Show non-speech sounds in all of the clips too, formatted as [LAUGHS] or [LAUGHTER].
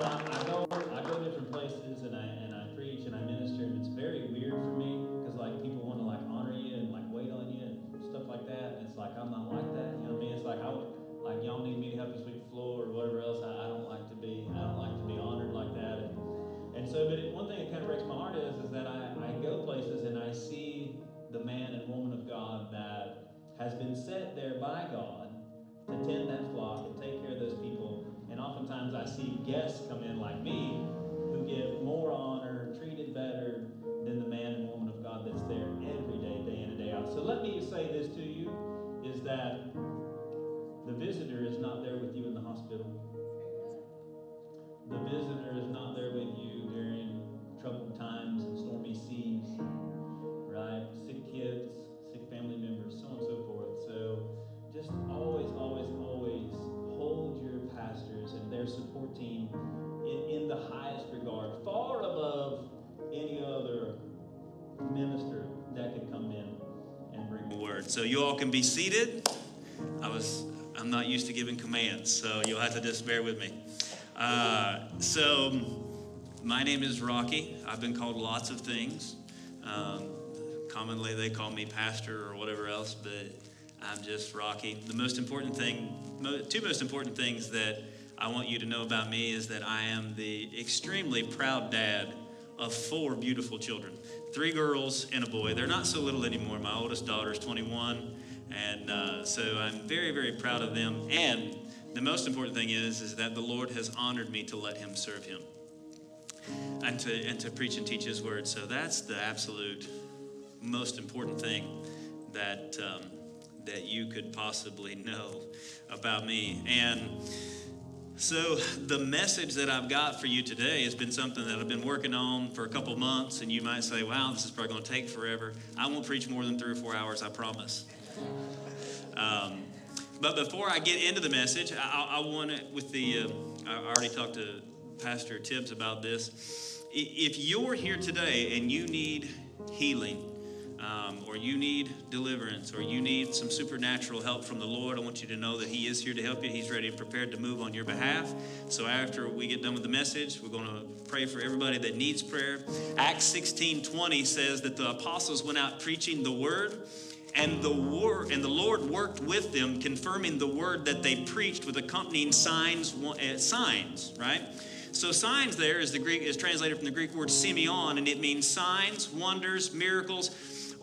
I go, I go different places and I and I preach and I minister, and it's very weird for me because like people want to like honor you and like wait on you and stuff like that. And it's like I'm not like that. You know what I mean? It's like I like y'all need me to help you sweep the floor or whatever else. I, I don't like to be I don't like to be honored like that. And, and so, but it, one thing that kind of breaks my heart is is that I, I go places and I see the man and woman of God that has been set there by God to tend that flock and take care of those oftentimes I see guests come in like me who get more honor, treated better than the man and woman of God that's there every day, day in and day out. So let me say this to you is that the visitor is not there with you in the hospital. So you all can be seated. I was I'm not used to giving commands, so you'll have to just bear with me. Uh, so my name is Rocky. I've been called lots of things. Um, commonly they call me pastor or whatever else, but I'm just Rocky. The most important thing, two most important things that I want you to know about me is that I am the extremely proud dad of four beautiful children three girls and a boy. They're not so little anymore. My oldest daughter is 21, and uh, so I'm very, very proud of them. And the most important thing is, is that the Lord has honored me to let Him serve Him and to, and to preach and teach His word. So that's the absolute most important thing that. Um, that you could possibly know about me. And so, the message that I've got for you today has been something that I've been working on for a couple months, and you might say, wow, this is probably going to take forever. I won't preach more than three or four hours, I promise. Um, but before I get into the message, I, I want to, with the, uh, I already talked to Pastor Tibbs about this. If you're here today and you need healing, um, or you need deliverance, or you need some supernatural help from the Lord, I want you to know that He is here to help you. He's ready and prepared to move on your behalf. So after we get done with the message, we're going to pray for everybody that needs prayer. Acts 16 20 says that the apostles went out preaching the word. And the word and the Lord worked with them, confirming the word that they preached with accompanying signs. Uh, signs, right? So signs there is the Greek is translated from the Greek word semeion, and it means signs, wonders, miracles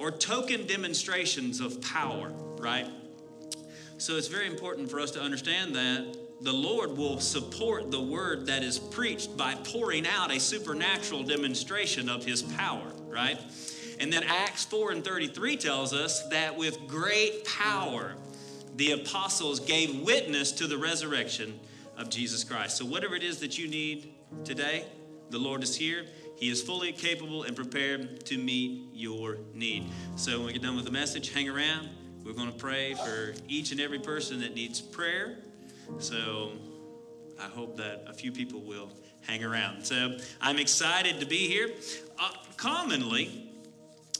or token demonstrations of power, right? So it's very important for us to understand that the Lord will support the word that is preached by pouring out a supernatural demonstration of his power, right? And then Acts 4 and 33 tells us that with great power, the apostles gave witness to the resurrection of Jesus Christ. So, whatever it is that you need today, the Lord is here. He is fully capable and prepared to meet your need. So when we get done with the message, hang around. We're going to pray for each and every person that needs prayer. So I hope that a few people will hang around. So I'm excited to be here. Uh, commonly,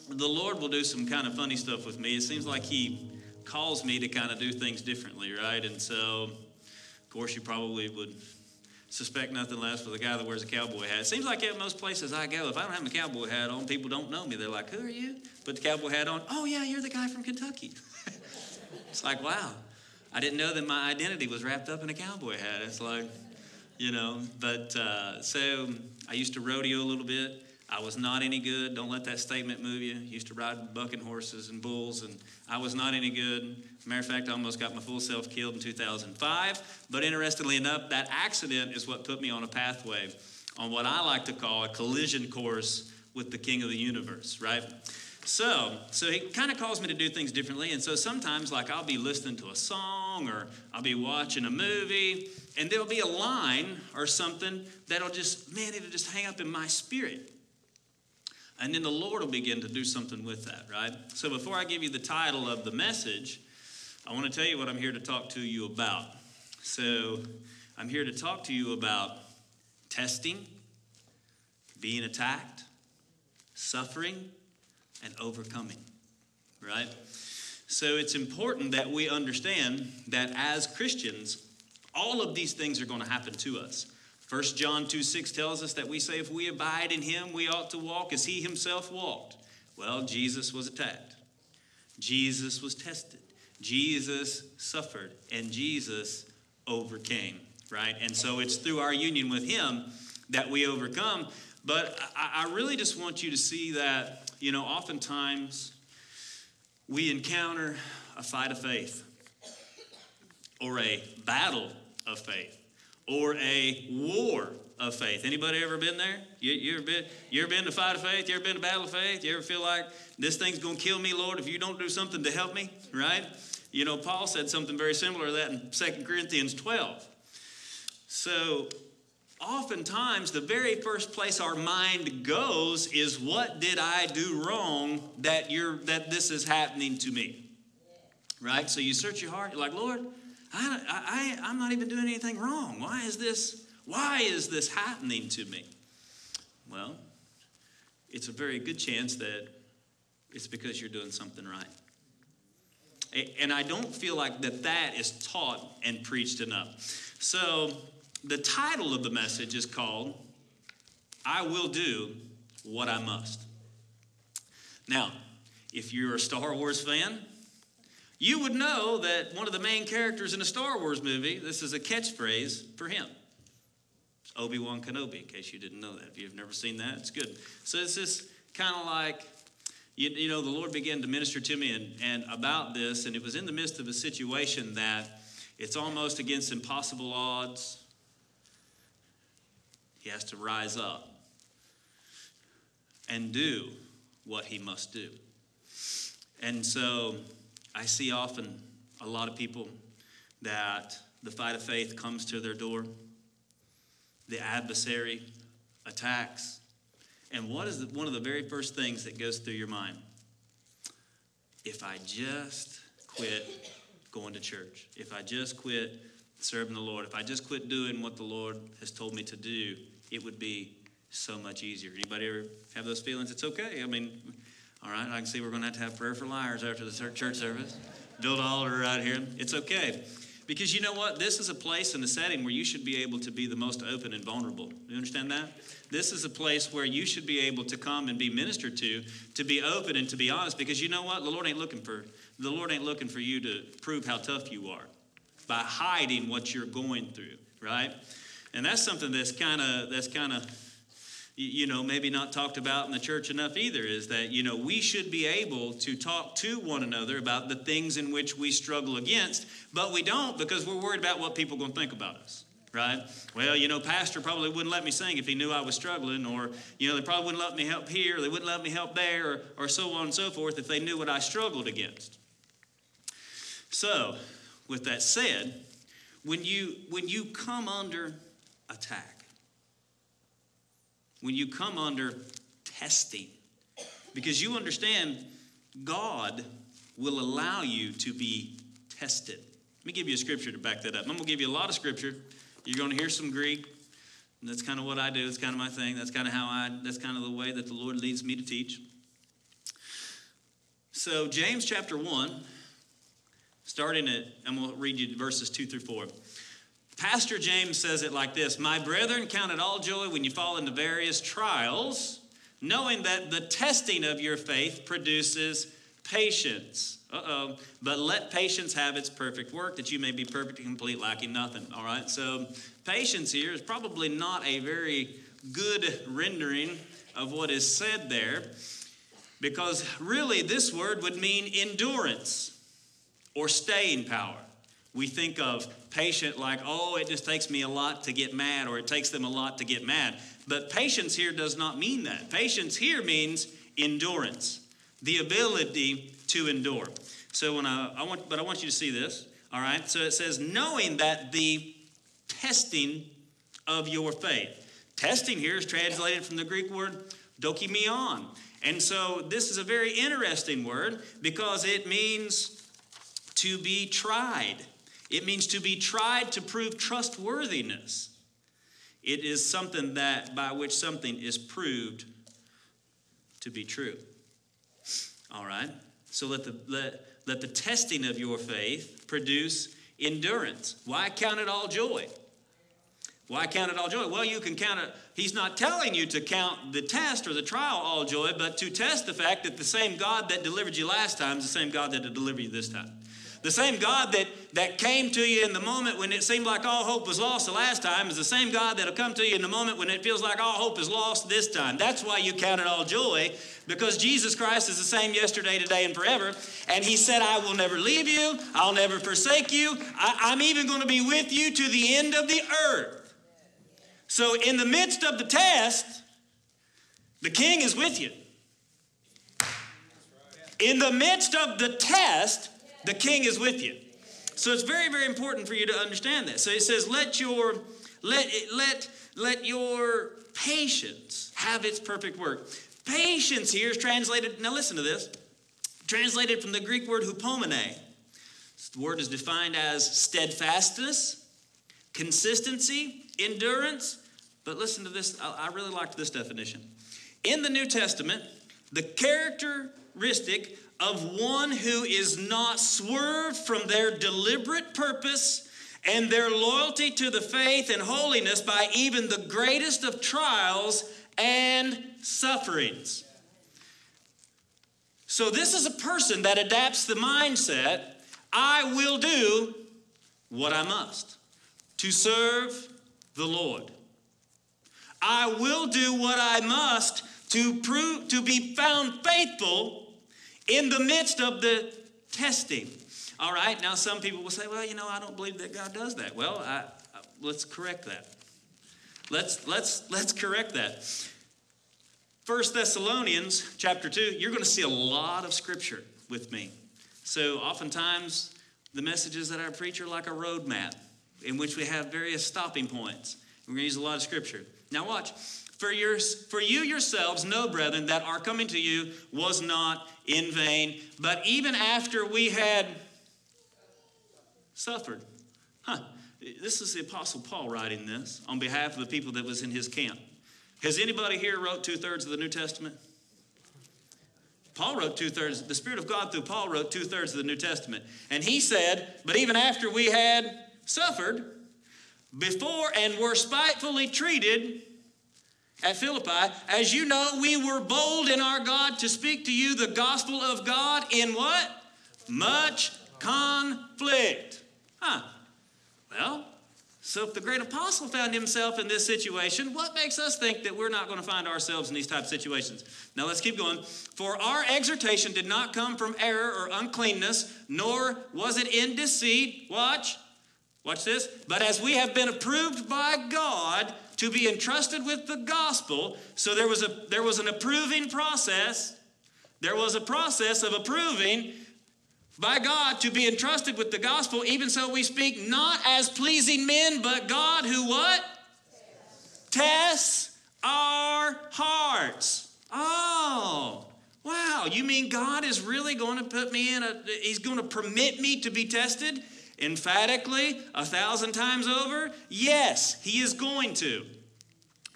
the Lord will do some kind of funny stuff with me. It seems like He calls me to kind of do things differently, right? And so, of course, you probably would suspect nothing less for the guy that wears a cowboy hat. It seems like at most places I go, if I don't have my cowboy hat on, people don't know me. They're like, Who are you? Put the cowboy hat on. Oh, yeah, you're the guy from Kentucky. [LAUGHS] it's like, wow. I didn't know that my identity was wrapped up in a cowboy hat. It's like, you know, but uh, so I used to rodeo a little bit. I was not any good. Don't let that statement move you. Used to ride bucking horses and bulls, and I was not any good. Matter of fact, I almost got my full self killed in 2005. But interestingly enough, that accident is what put me on a pathway on what I like to call a collision course with the King of the universe, right? So, so he kind of calls me to do things differently. And so sometimes, like, I'll be listening to a song or I'll be watching a movie, and there'll be a line or something that'll just, man, it'll just hang up in my spirit. And then the Lord will begin to do something with that, right? So before I give you the title of the message, I want to tell you what I'm here to talk to you about. So I'm here to talk to you about testing, being attacked, suffering, and overcoming, right? So it's important that we understand that as Christians, all of these things are going to happen to us. 1 John 2 6 tells us that we say if we abide in him, we ought to walk as he himself walked. Well, Jesus was attacked, Jesus was tested, Jesus suffered, and Jesus overcame, right? And so it's through our union with him that we overcome. But I, I really just want you to see that, you know, oftentimes we encounter a fight of faith or a battle of faith or a war of faith. Anybody ever been there? You, you, ever been, you ever been to fight of faith? You ever been to battle of faith? You ever feel like this thing's going to kill me, Lord, if you don't do something to help me? Right? You know, Paul said something very similar to that in 2 Corinthians 12. So, oftentimes, the very first place our mind goes is what did I do wrong that, you're, that this is happening to me? Right? So, you search your heart, you're like, Lord, I, I, I'm not even doing anything wrong. Why is this? Why is this happening to me? Well, it's a very good chance that it's because you're doing something right. And I don't feel like that that is taught and preached enough. So the title of the message is called I Will Do What I Must. Now, if you're a Star Wars fan, you would know that one of the main characters in a Star Wars movie, this is a catchphrase for him. Obi Wan Kenobi, in case you didn't know that. If you've never seen that, it's good. So it's just kind of like, you, you, know, the Lord began to minister to me and, and about this, and it was in the midst of a situation that it's almost against impossible odds. He has to rise up and do what he must do. And so I see often a lot of people that the fight of faith comes to their door, the adversary attacks. And what is the, one of the very first things that goes through your mind? If I just quit going to church, if I just quit serving the Lord, if I just quit doing what the Lord has told me to do, it would be so much easier. Anybody ever have those feelings? It's okay. I mean, all right, I can see we're going to have to have prayer for liars after the church service. Build altar right here. It's okay. Because you know what? This is a place and a setting where you should be able to be the most open and vulnerable. You understand that? This is a place where you should be able to come and be ministered to, to be open and to be honest. Because you know what? The Lord ain't looking for the Lord ain't looking for you to prove how tough you are by hiding what you're going through, right? And that's something that's kind of that's kind of you know, maybe not talked about in the church enough either is that, you know, we should be able to talk to one another about the things in which we struggle against, but we don't because we're worried about what people are going to think about us. Right? Well, you know, pastor probably wouldn't let me sing if he knew I was struggling, or, you know, they probably wouldn't let me help here, they wouldn't let me help there, or, or so on and so forth if they knew what I struggled against. So, with that said, when you when you come under attack, when you come under testing. Because you understand God will allow you to be tested. Let me give you a scripture to back that up. I'm going to give you a lot of scripture. You're going to hear some Greek. That's kind of what I do. It's kind of my thing. That's kind of how I, that's kind of the way that the Lord leads me to teach. So, James chapter 1, starting at, I'm going to read you verses 2 through 4. Pastor James says it like this My brethren, count it all joy when you fall into various trials, knowing that the testing of your faith produces patience. Uh oh. But let patience have its perfect work, that you may be perfect and complete, lacking nothing. All right. So, patience here is probably not a very good rendering of what is said there, because really this word would mean endurance or staying power. We think of patient like, oh, it just takes me a lot to get mad, or it takes them a lot to get mad. But patience here does not mean that. Patience here means endurance, the ability to endure. So when I, I want, but I want you to see this. All right. So it says, knowing that the testing of your faith. Testing here is translated from the Greek word dokimion. And so this is a very interesting word because it means to be tried. It means to be tried to prove trustworthiness. It is something that by which something is proved to be true. All right? So let the let, let the testing of your faith produce endurance. Why count it all joy? Why count it all joy? Well, you can count it. He's not telling you to count the test or the trial all joy, but to test the fact that the same God that delivered you last time is the same God that will deliver you this time. The same God that, that came to you in the moment when it seemed like all hope was lost the last time is the same God that'll come to you in the moment when it feels like all hope is lost this time. That's why you count it all joy, because Jesus Christ is the same yesterday, today, and forever. And He said, I will never leave you, I'll never forsake you, I, I'm even going to be with you to the end of the earth. So, in the midst of the test, the king is with you. In the midst of the test, the king is with you. So it's very, very important for you to understand that. So it says, let your let let let your patience have its perfect work. Patience here is translated, now listen to this, translated from the Greek word hupomene. The word is defined as steadfastness, consistency, endurance. But listen to this, I really liked this definition. In the New Testament, the characteristic of one who is not swerved from their deliberate purpose and their loyalty to the faith and holiness by even the greatest of trials and sufferings. So, this is a person that adapts the mindset I will do what I must to serve the Lord. I will do what I must to prove to be found faithful in the midst of the testing. All right, now some people will say, well, you know, I don't believe that God does that. Well, I, I, let's correct that. Let's, let's, let's correct that. First Thessalonians chapter 2, you're going to see a lot of scripture with me. So oftentimes the messages that I preach are like a roadmap in which we have various stopping points. We're going to use a lot of scripture. Now watch. For, your, for you yourselves know, brethren, that our coming to you was not in vain. But even after we had suffered, huh? This is the Apostle Paul writing this on behalf of the people that was in his camp. Has anybody here wrote two thirds of the New Testament? Paul wrote two thirds, the Spirit of God through Paul wrote two thirds of the New Testament. And he said, But even after we had suffered, before and were spitefully treated, at Philippi, as you know, we were bold in our God to speak to you the gospel of God in what? Much conflict. Huh. Well, so if the great apostle found himself in this situation, what makes us think that we're not going to find ourselves in these type of situations? Now let's keep going. For our exhortation did not come from error or uncleanness, nor was it in deceit. Watch. Watch this. But as we have been approved by God to be entrusted with the gospel. So there was a there was an approving process. There was a process of approving by God to be entrusted with the gospel. Even so, we speak not as pleasing men, but God who what? Tests our hearts. Oh, wow. You mean God is really going to put me in a, he's going to permit me to be tested? Emphatically, a thousand times over? Yes, he is going to.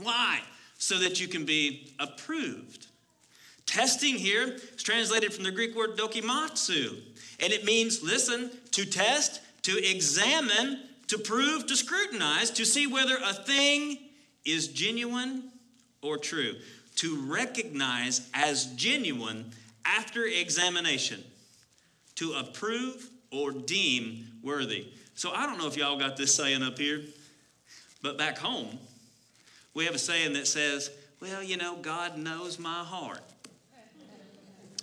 Why? So that you can be approved. Testing here is translated from the Greek word dokimazo, and it means, listen, to test, to examine, to prove, to scrutinize, to see whether a thing is genuine or true, to recognize as genuine after examination, to approve or deem worthy. So I don't know if y'all got this saying up here, but back home, we have a saying that says, well, you know, God knows my heart.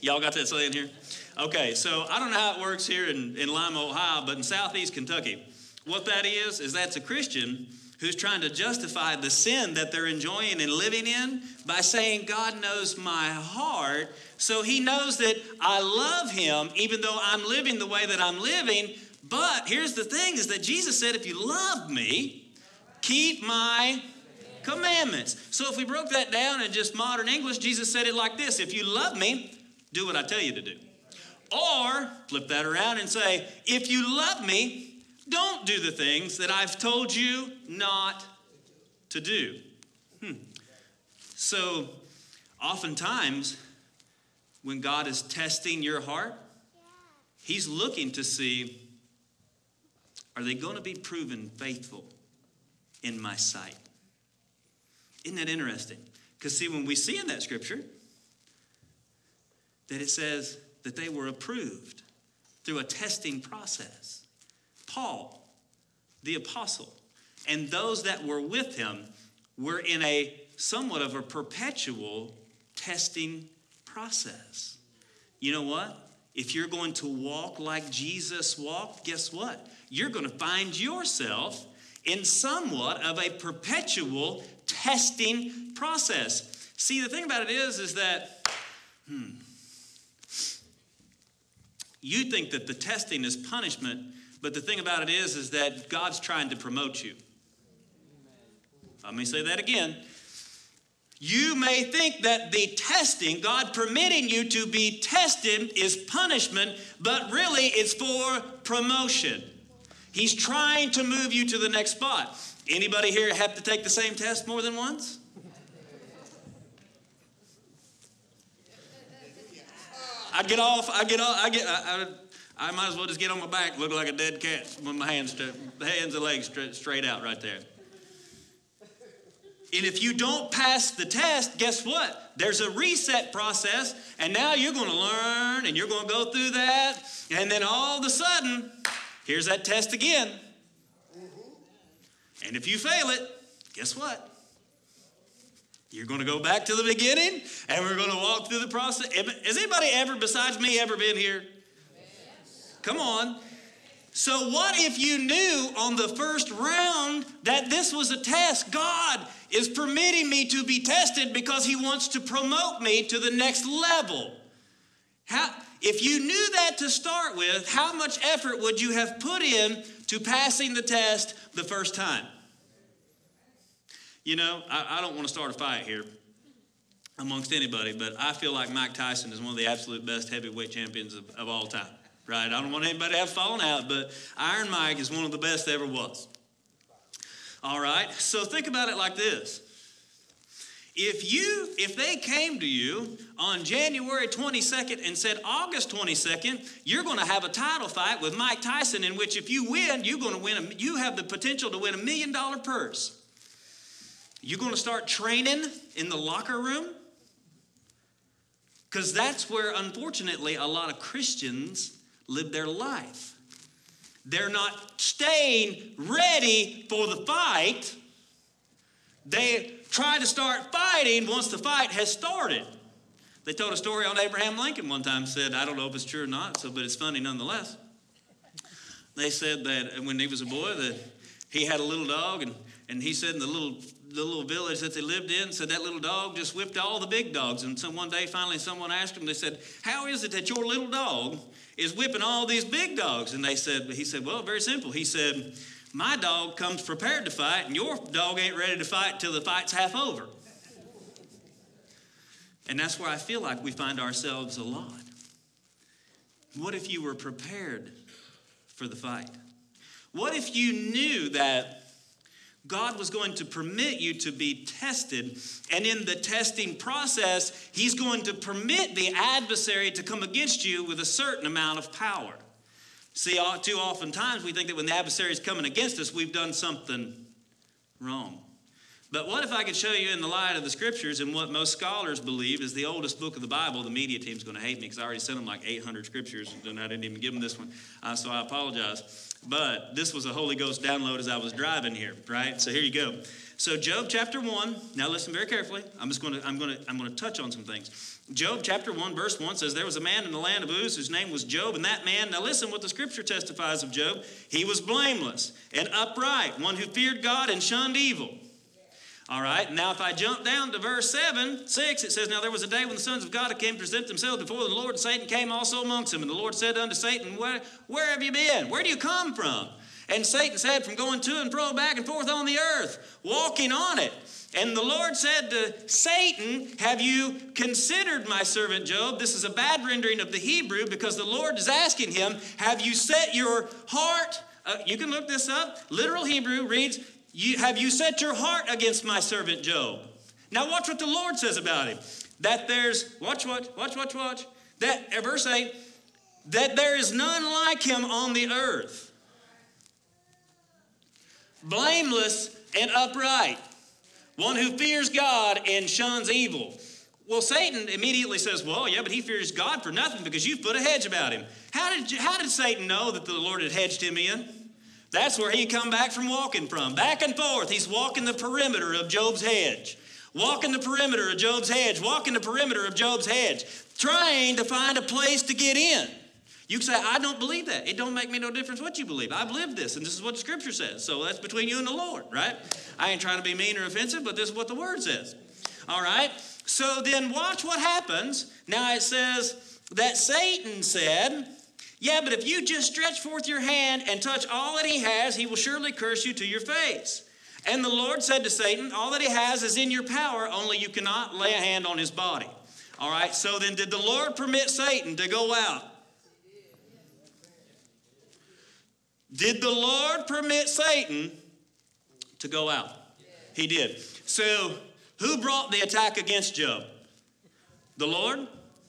Y'all got that saying here? Okay, so I don't know how it works here in, in Lima, Ohio, but in southeast Kentucky, what that is, is that's a Christian who's trying to justify the sin that they're enjoying and living in by saying, God knows my heart, so he knows that I love him even though I'm living the way that I'm living. But here's the thing is that Jesus said, if you love me, keep my commandments. So if we broke that down in just modern English, Jesus said it like this If you love me, do what I tell you to do. Or flip that around and say, If you love me, don't do the things that I've told you not to do. Hmm. So, oftentimes, when God is testing your heart, He's looking to see are they going to be proven faithful? in my sight. Isn't that interesting? Because, see, when we see in that scripture that it says that they were approved through a testing process, Paul, the apostle, and those that were with him were in a somewhat of a perpetual testing process. You know what? If you're going to walk like Jesus walked, guess what? You're going to find yourself in somewhat of a perpetual testing process. See, the thing about it is, is that, hmm, you think that the testing is punishment, but the thing about it is, is that God's trying to promote you. Let me say that again. You may think that the testing, God permitting you to be tested, is punishment, but really it's for promotion. He's trying to move you to the next spot. Anybody here have to take the same test more than once? I get off, I get off, I get, I, I, I, might as well just get on my back, look like a dead cat with my hands, hands and legs straight out right there. And if you don't pass the test, guess what? There's a reset process, and now you're going to learn and you're going to go through that. And then all of a sudden, here's that test again. Mm-hmm. And if you fail it, guess what? You're going to go back to the beginning and we're going to walk through the process. Has anybody ever, besides me, ever been here? Come on. So, what if you knew on the first round that this was a test? God is permitting me to be tested because He wants to promote me to the next level. How, if you knew that to start with, how much effort would you have put in to passing the test the first time? You know, I, I don't want to start a fight here amongst anybody, but I feel like Mike Tyson is one of the absolute best heavyweight champions of, of all time right? I don't want anybody to have fallen out, but Iron Mike is one of the best ever was. All right, so think about it like this. If you, if they came to you on January 22nd and said August 22nd, you're going to have a title fight with Mike Tyson in which if you win, you're going to win, a, you have the potential to win a million dollar purse. You're going to start training in the locker room? Because that's where, unfortunately, a lot of Christians live their life. They're not staying ready for the fight. They try to start fighting once the fight has started. They told a story on Abraham Lincoln one time, said, I don't know if it's true or not, so but it's funny nonetheless. They said that when he was a boy that he had a little dog and, and he said in the little the little village that they lived in said that little dog just whipped all the big dogs. And so one day finally someone asked him, they said, How is it that your little dog is whipping all these big dogs? And they said, he said, well, very simple. He said, my dog comes prepared to fight, and your dog ain't ready to fight till the fight's half over. And that's where I feel like we find ourselves a lot. What if you were prepared for the fight? What if you knew that God was going to permit you to be tested. And in the testing process, He's going to permit the adversary to come against you with a certain amount of power. See, too often times we think that when the adversary is coming against us, we've done something wrong. But what if I could show you in the light of the scriptures and what most scholars believe is the oldest book of the Bible? The media team's going to hate me because I already sent them like 800 scriptures and I didn't even give them this one. Uh, so I apologize. But this was a Holy Ghost download as I was driving here, right? So here you go. So Job chapter 1, now listen very carefully. I'm just going to I'm going to I'm going to touch on some things. Job chapter 1 verse 1 says there was a man in the land of Uz whose name was Job and that man now listen what the scripture testifies of Job. He was blameless and upright, one who feared God and shunned evil. All right, now if I jump down to verse 7, 6, it says, Now there was a day when the sons of God came to present themselves before the Lord, and Satan came also amongst them. And the Lord said unto Satan, Where, where have you been? Where do you come from? And Satan said, From going to and fro, back and forth on the earth, walking on it. And the Lord said to Satan, Have you considered my servant Job? This is a bad rendering of the Hebrew because the Lord is asking him, Have you set your heart? Uh, you can look this up. Literal Hebrew reads, you, have you set your heart against my servant Job? Now, watch what the Lord says about him. That there's, watch, watch, watch, watch, watch. That, uh, verse 8, that there is none like him on the earth. Blameless and upright, one who fears God and shuns evil. Well, Satan immediately says, Well, yeah, but he fears God for nothing because you've put a hedge about him. How did, you, how did Satan know that the Lord had hedged him in? That's where he come back from walking from. Back and forth, he's walking the perimeter of Job's hedge. Walking the perimeter of Job's hedge, walking the perimeter of Job's hedge, trying to find a place to get in. You can say, I don't believe that. It don't make me no difference what you believe. I've lived this, and this is what the scripture says. So that's between you and the Lord, right? I ain't trying to be mean or offensive, but this is what the word says. All right? So then watch what happens. Now it says that Satan said, Yeah, but if you just stretch forth your hand and touch all that he has, he will surely curse you to your face. And the Lord said to Satan, All that he has is in your power, only you cannot lay a hand on his body. All right, so then did the Lord permit Satan to go out? Did the Lord permit Satan to go out? He did. So, who brought the attack against Job? The Lord?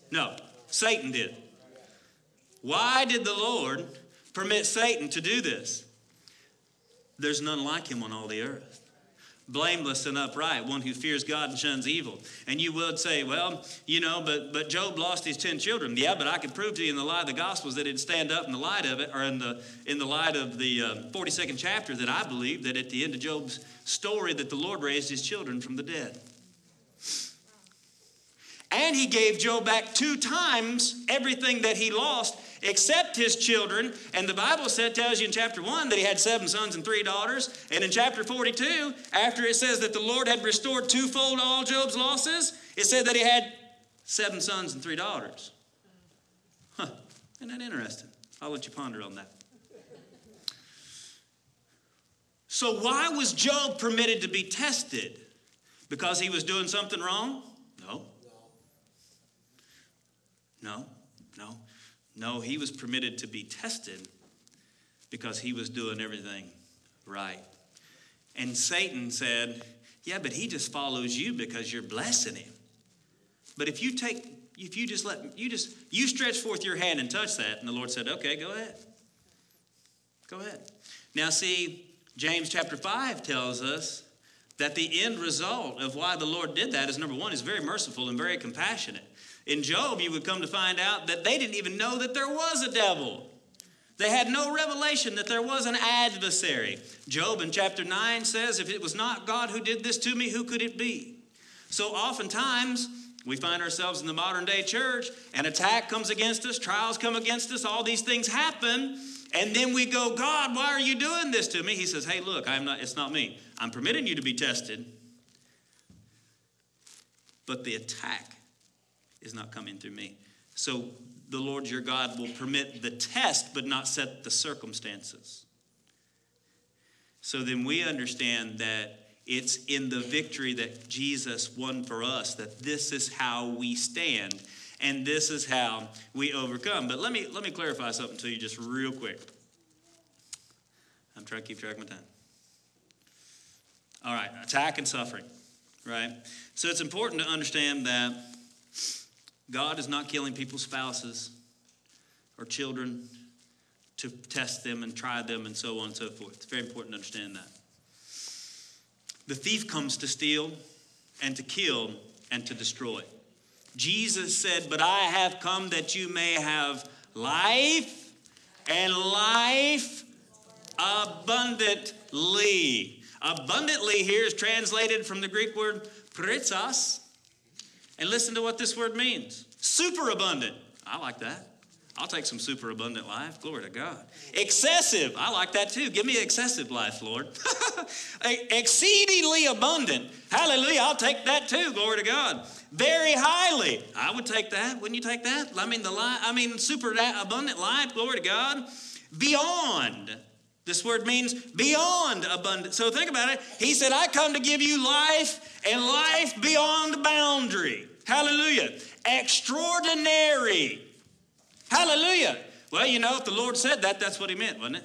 No, Satan did. Why did the Lord permit Satan to do this? There's none like him on all the earth blameless and upright, one who fears God and shuns evil. And you would say, well, you know, but but Job lost his ten children. Yeah, but I could prove to you in the light of the Gospels that it'd stand up in the light of it, or in the in the light of the uh, 42nd chapter, that I believe that at the end of Job's story that the Lord raised his children from the dead. And he gave Job back two times everything that he lost except his children. And the Bible said, tells you in chapter 1 that he had seven sons and three daughters. And in chapter 42, after it says that the Lord had restored twofold all Job's losses, it said that he had seven sons and three daughters. Huh, isn't that interesting? I'll let you ponder on that. So, why was Job permitted to be tested? Because he was doing something wrong? No. No, no. No, he was permitted to be tested because he was doing everything right. And Satan said, Yeah, but he just follows you because you're blessing him. But if you take, if you just let, you just, you stretch forth your hand and touch that, and the Lord said, Okay, go ahead. Go ahead. Now, see, James chapter 5 tells us that the end result of why the Lord did that is number one, is very merciful and very compassionate. In Job, you would come to find out that they didn't even know that there was a devil. They had no revelation that there was an adversary. Job in chapter 9 says, If it was not God who did this to me, who could it be? So oftentimes, we find ourselves in the modern day church, an attack comes against us, trials come against us, all these things happen, and then we go, God, why are you doing this to me? He says, Hey, look, I'm not, it's not me. I'm permitting you to be tested, but the attack is not coming through me. So the Lord your God will permit the test, but not set the circumstances. So then we understand that it's in the victory that Jesus won for us that this is how we stand and this is how we overcome. But let me let me clarify something to you just real quick. I'm trying to keep track of my time. All right, attack and suffering, right? So it's important to understand that God is not killing people's spouses or children to test them and try them and so on and so forth. It's very important to understand that. The thief comes to steal and to kill and to destroy. Jesus said, But I have come that you may have life and life abundantly. Abundantly here is translated from the Greek word "pritzas." And listen to what this word means super abundant. I like that. I'll take some super abundant life. Glory to God. Excessive. I like that too. Give me excessive life, Lord. [LAUGHS] Exceedingly abundant. Hallelujah. I'll take that too. Glory to God. Very highly. I would take that. Wouldn't you take that? I mean, the life, I mean, super abundant life. Glory to God. Beyond. This word means beyond abundant. So think about it. He said, I come to give you life and life beyond the boundary. Hallelujah. Extraordinary. Hallelujah. Well, you know, if the Lord said that, that's what he meant, wasn't it?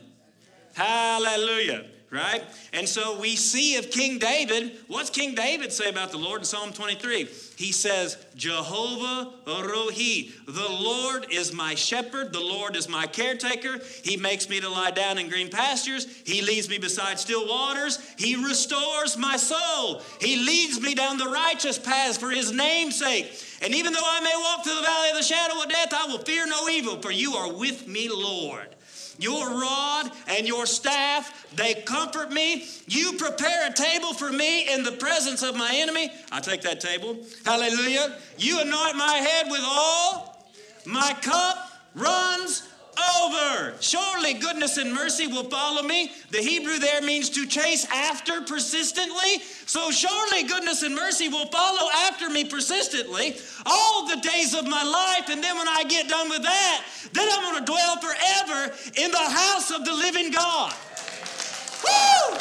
Hallelujah. Right? And so we see of King David, what's King David say about the Lord in Psalm 23? He says, Jehovah Rohi, the Lord is my shepherd, the Lord is my caretaker. He makes me to lie down in green pastures, He leads me beside still waters, He restores my soul, He leads me down the righteous paths for His name's sake. And even though I may walk through the valley of the shadow of death, I will fear no evil, for you are with me, Lord. Your rod and your staff, they comfort me. You prepare a table for me in the presence of my enemy. I take that table. Hallelujah. You anoint my head with oil. My cup runs over. Surely goodness and mercy will follow me. The Hebrew there means to chase after persistently. So surely goodness and mercy will follow after me persistently all the days of my life. And then when I get done with that, then I'm going to dwell forever in the house of the living God. Woo!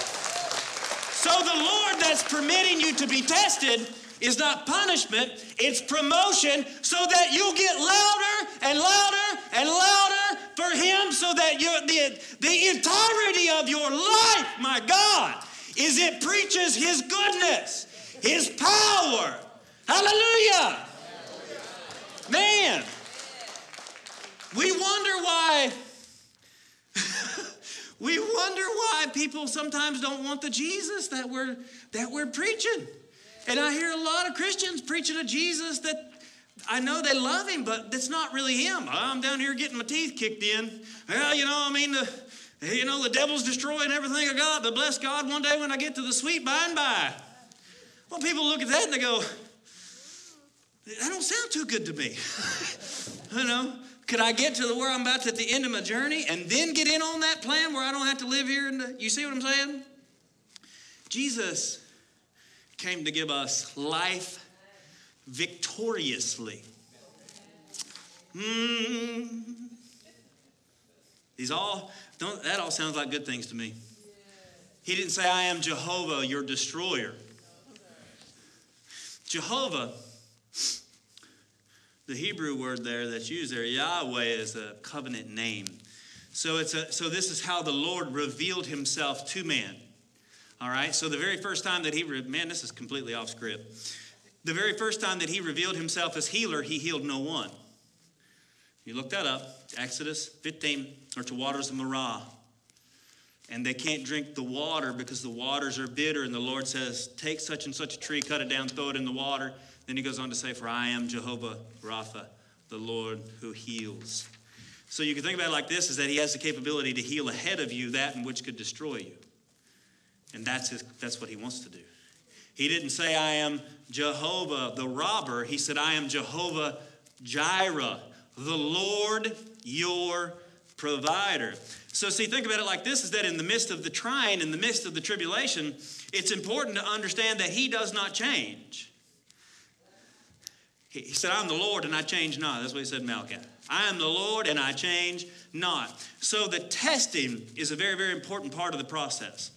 So the Lord that's permitting you to be tested is not punishment, it's promotion so that you'll get louder and louder and louder for Him so that you the, the entirety of your life, my God, is it preaches His goodness, His power. Hallelujah. Man, we wonder why. [LAUGHS] we wonder why people sometimes don't want the Jesus that we're that we're preaching. And I hear a lot of Christians preaching a Jesus that I know they love him, but that's not really him. I'm down here getting my teeth kicked in. Well, you know, I mean, the, you know, the devil's destroying everything I got, but bless God, one day when I get to the sweet by and by. Well, people look at that and they go, that don't sound too good to me. [LAUGHS] you know, could I get to the where I'm about to at the end of my journey and then get in on that plan where I don't have to live here? And you see what I'm saying? Jesus came to give us life victoriously. Mm. These all don't that all sounds like good things to me. He didn't say, I am Jehovah, your destroyer. Jehovah, the Hebrew word there that's used there, Yahweh is a covenant name. So it's a so this is how the Lord revealed himself to man. All right, so the very first time that he, re- man, this is completely off script. The very first time that he revealed himself as healer, he healed no one. You look that up, Exodus 15, or to waters of Marah. And they can't drink the water because the waters are bitter. And the Lord says, Take such and such a tree, cut it down, throw it in the water. Then he goes on to say, For I am Jehovah Rapha, the Lord who heals. So you can think about it like this is that he has the capability to heal ahead of you that in which could destroy you. And that's, his, that's what he wants to do. He didn't say, I am Jehovah the robber. He said, I am Jehovah Jireh, the Lord your provider. So, see, think about it like this is that in the midst of the trying, in the midst of the tribulation, it's important to understand that he does not change. He said, I'm the Lord and I change not. That's what he said in Malachi. I am the Lord and I change not. So the testing is a very, very important part of the process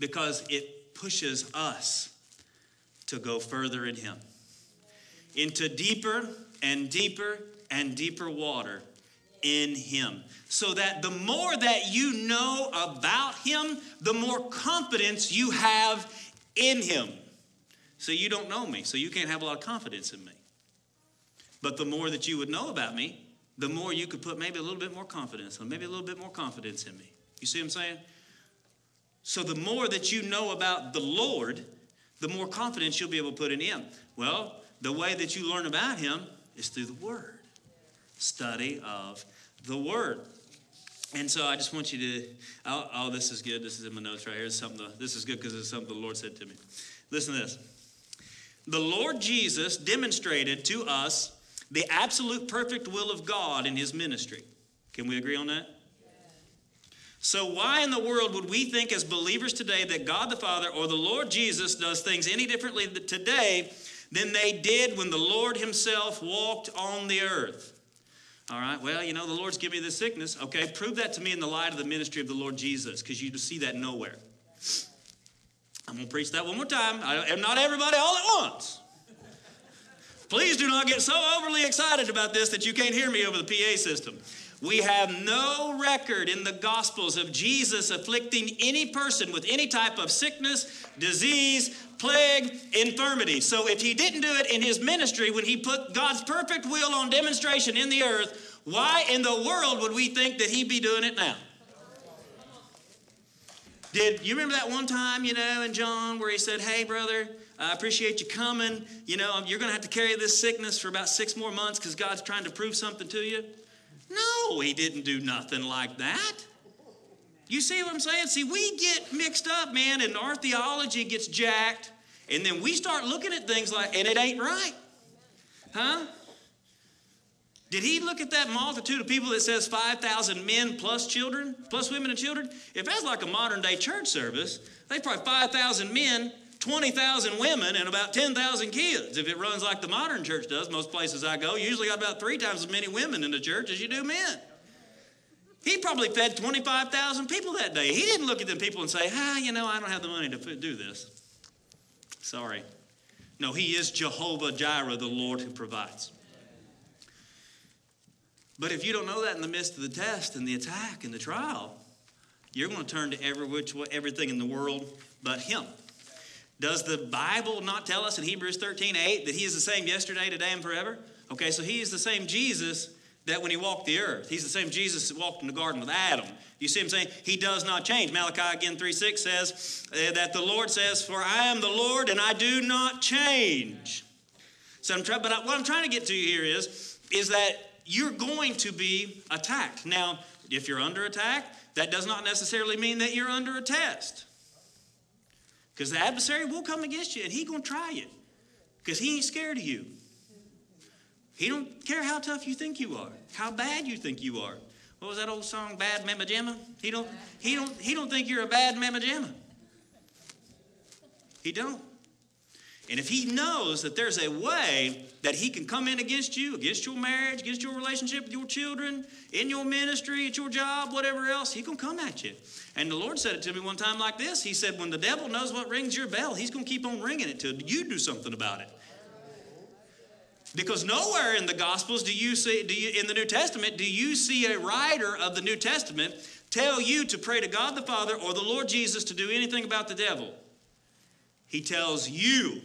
because it pushes us to go further in Him into deeper and deeper and deeper water in Him. So that the more that you know about Him, the more confidence you have in Him. So you don't know me, so you can't have a lot of confidence in me. But the more that you would know about me, the more you could put maybe a little bit more confidence, or maybe a little bit more confidence in me. You see what I'm saying? So the more that you know about the Lord, the more confidence you'll be able to put in Him. Well, the way that you learn about Him is through the Word, study of the Word. And so I just want you to, oh, oh this is good. This is in my notes right here. Something this is good because it's something the Lord said to me. Listen to this. The Lord Jesus demonstrated to us the absolute perfect will of God in his ministry. Can we agree on that? So, why in the world would we think as believers today that God the Father or the Lord Jesus does things any differently today than they did when the Lord Himself walked on the earth? All right, well, you know, the Lord's given me this sickness. Okay, prove that to me in the light of the ministry of the Lord Jesus, because you see that nowhere. I'm going to preach that one more time. I, not everybody all at once. Please do not get so overly excited about this that you can't hear me over the PA system. We have no record in the Gospels of Jesus afflicting any person with any type of sickness, disease, plague, infirmity. So if he didn't do it in his ministry when he put God's perfect will on demonstration in the earth, why in the world would we think that he'd be doing it now? Did you remember that one time, you know, in John where he said, Hey, brother, I appreciate you coming. You know, you're going to have to carry this sickness for about six more months because God's trying to prove something to you? No, he didn't do nothing like that. You see what I'm saying? See, we get mixed up, man, and our theology gets jacked, and then we start looking at things like, and it ain't right. Huh? Did he look at that multitude of people that says 5,000 men plus children, plus women and children? If that's like a modern day church service, they probably 5,000 men, 20,000 women, and about 10,000 kids. If it runs like the modern church does, most places I go, you usually got about three times as many women in the church as you do men. He probably fed 25,000 people that day. He didn't look at them people and say, ah, you know, I don't have the money to do this. Sorry. No, he is Jehovah Jireh, the Lord who provides. But if you don't know that in the midst of the test and the attack and the trial, you're going to turn to every which everything in the world but Him. Does the Bible not tell us in Hebrews 13 8 that He is the same yesterday, today, and forever? Okay, so He is the same Jesus that when He walked the earth. He's the same Jesus that walked in the garden with Adam. You see Him saying He does not change. Malachi again 3 6 says uh, that the Lord says, For I am the Lord and I do not change. So I'm trying, but I, what I'm trying to get to here is, is that you're going to be attacked. Now, if you're under attack, that does not necessarily mean that you're under a test. Because the adversary will come against you and he's going to try you. Because he ain't scared of you. He don't care how tough you think you are, how bad you think you are. What was that old song, Bad Mama Jama? He don't, he don't, he don't think you're a bad Mama Jamma. He don't. And if he knows that there's a way that he can come in against you, against your marriage, against your relationship with your children, in your ministry, at your job, whatever else, he can come at you. And the Lord said it to me one time like this. He said, when the devil knows what rings your bell, he's going to keep on ringing it till you do something about it. Because nowhere in the Gospels do you see, do you, in the New Testament, do you see a writer of the New Testament tell you to pray to God the Father or the Lord Jesus to do anything about the devil. He tells you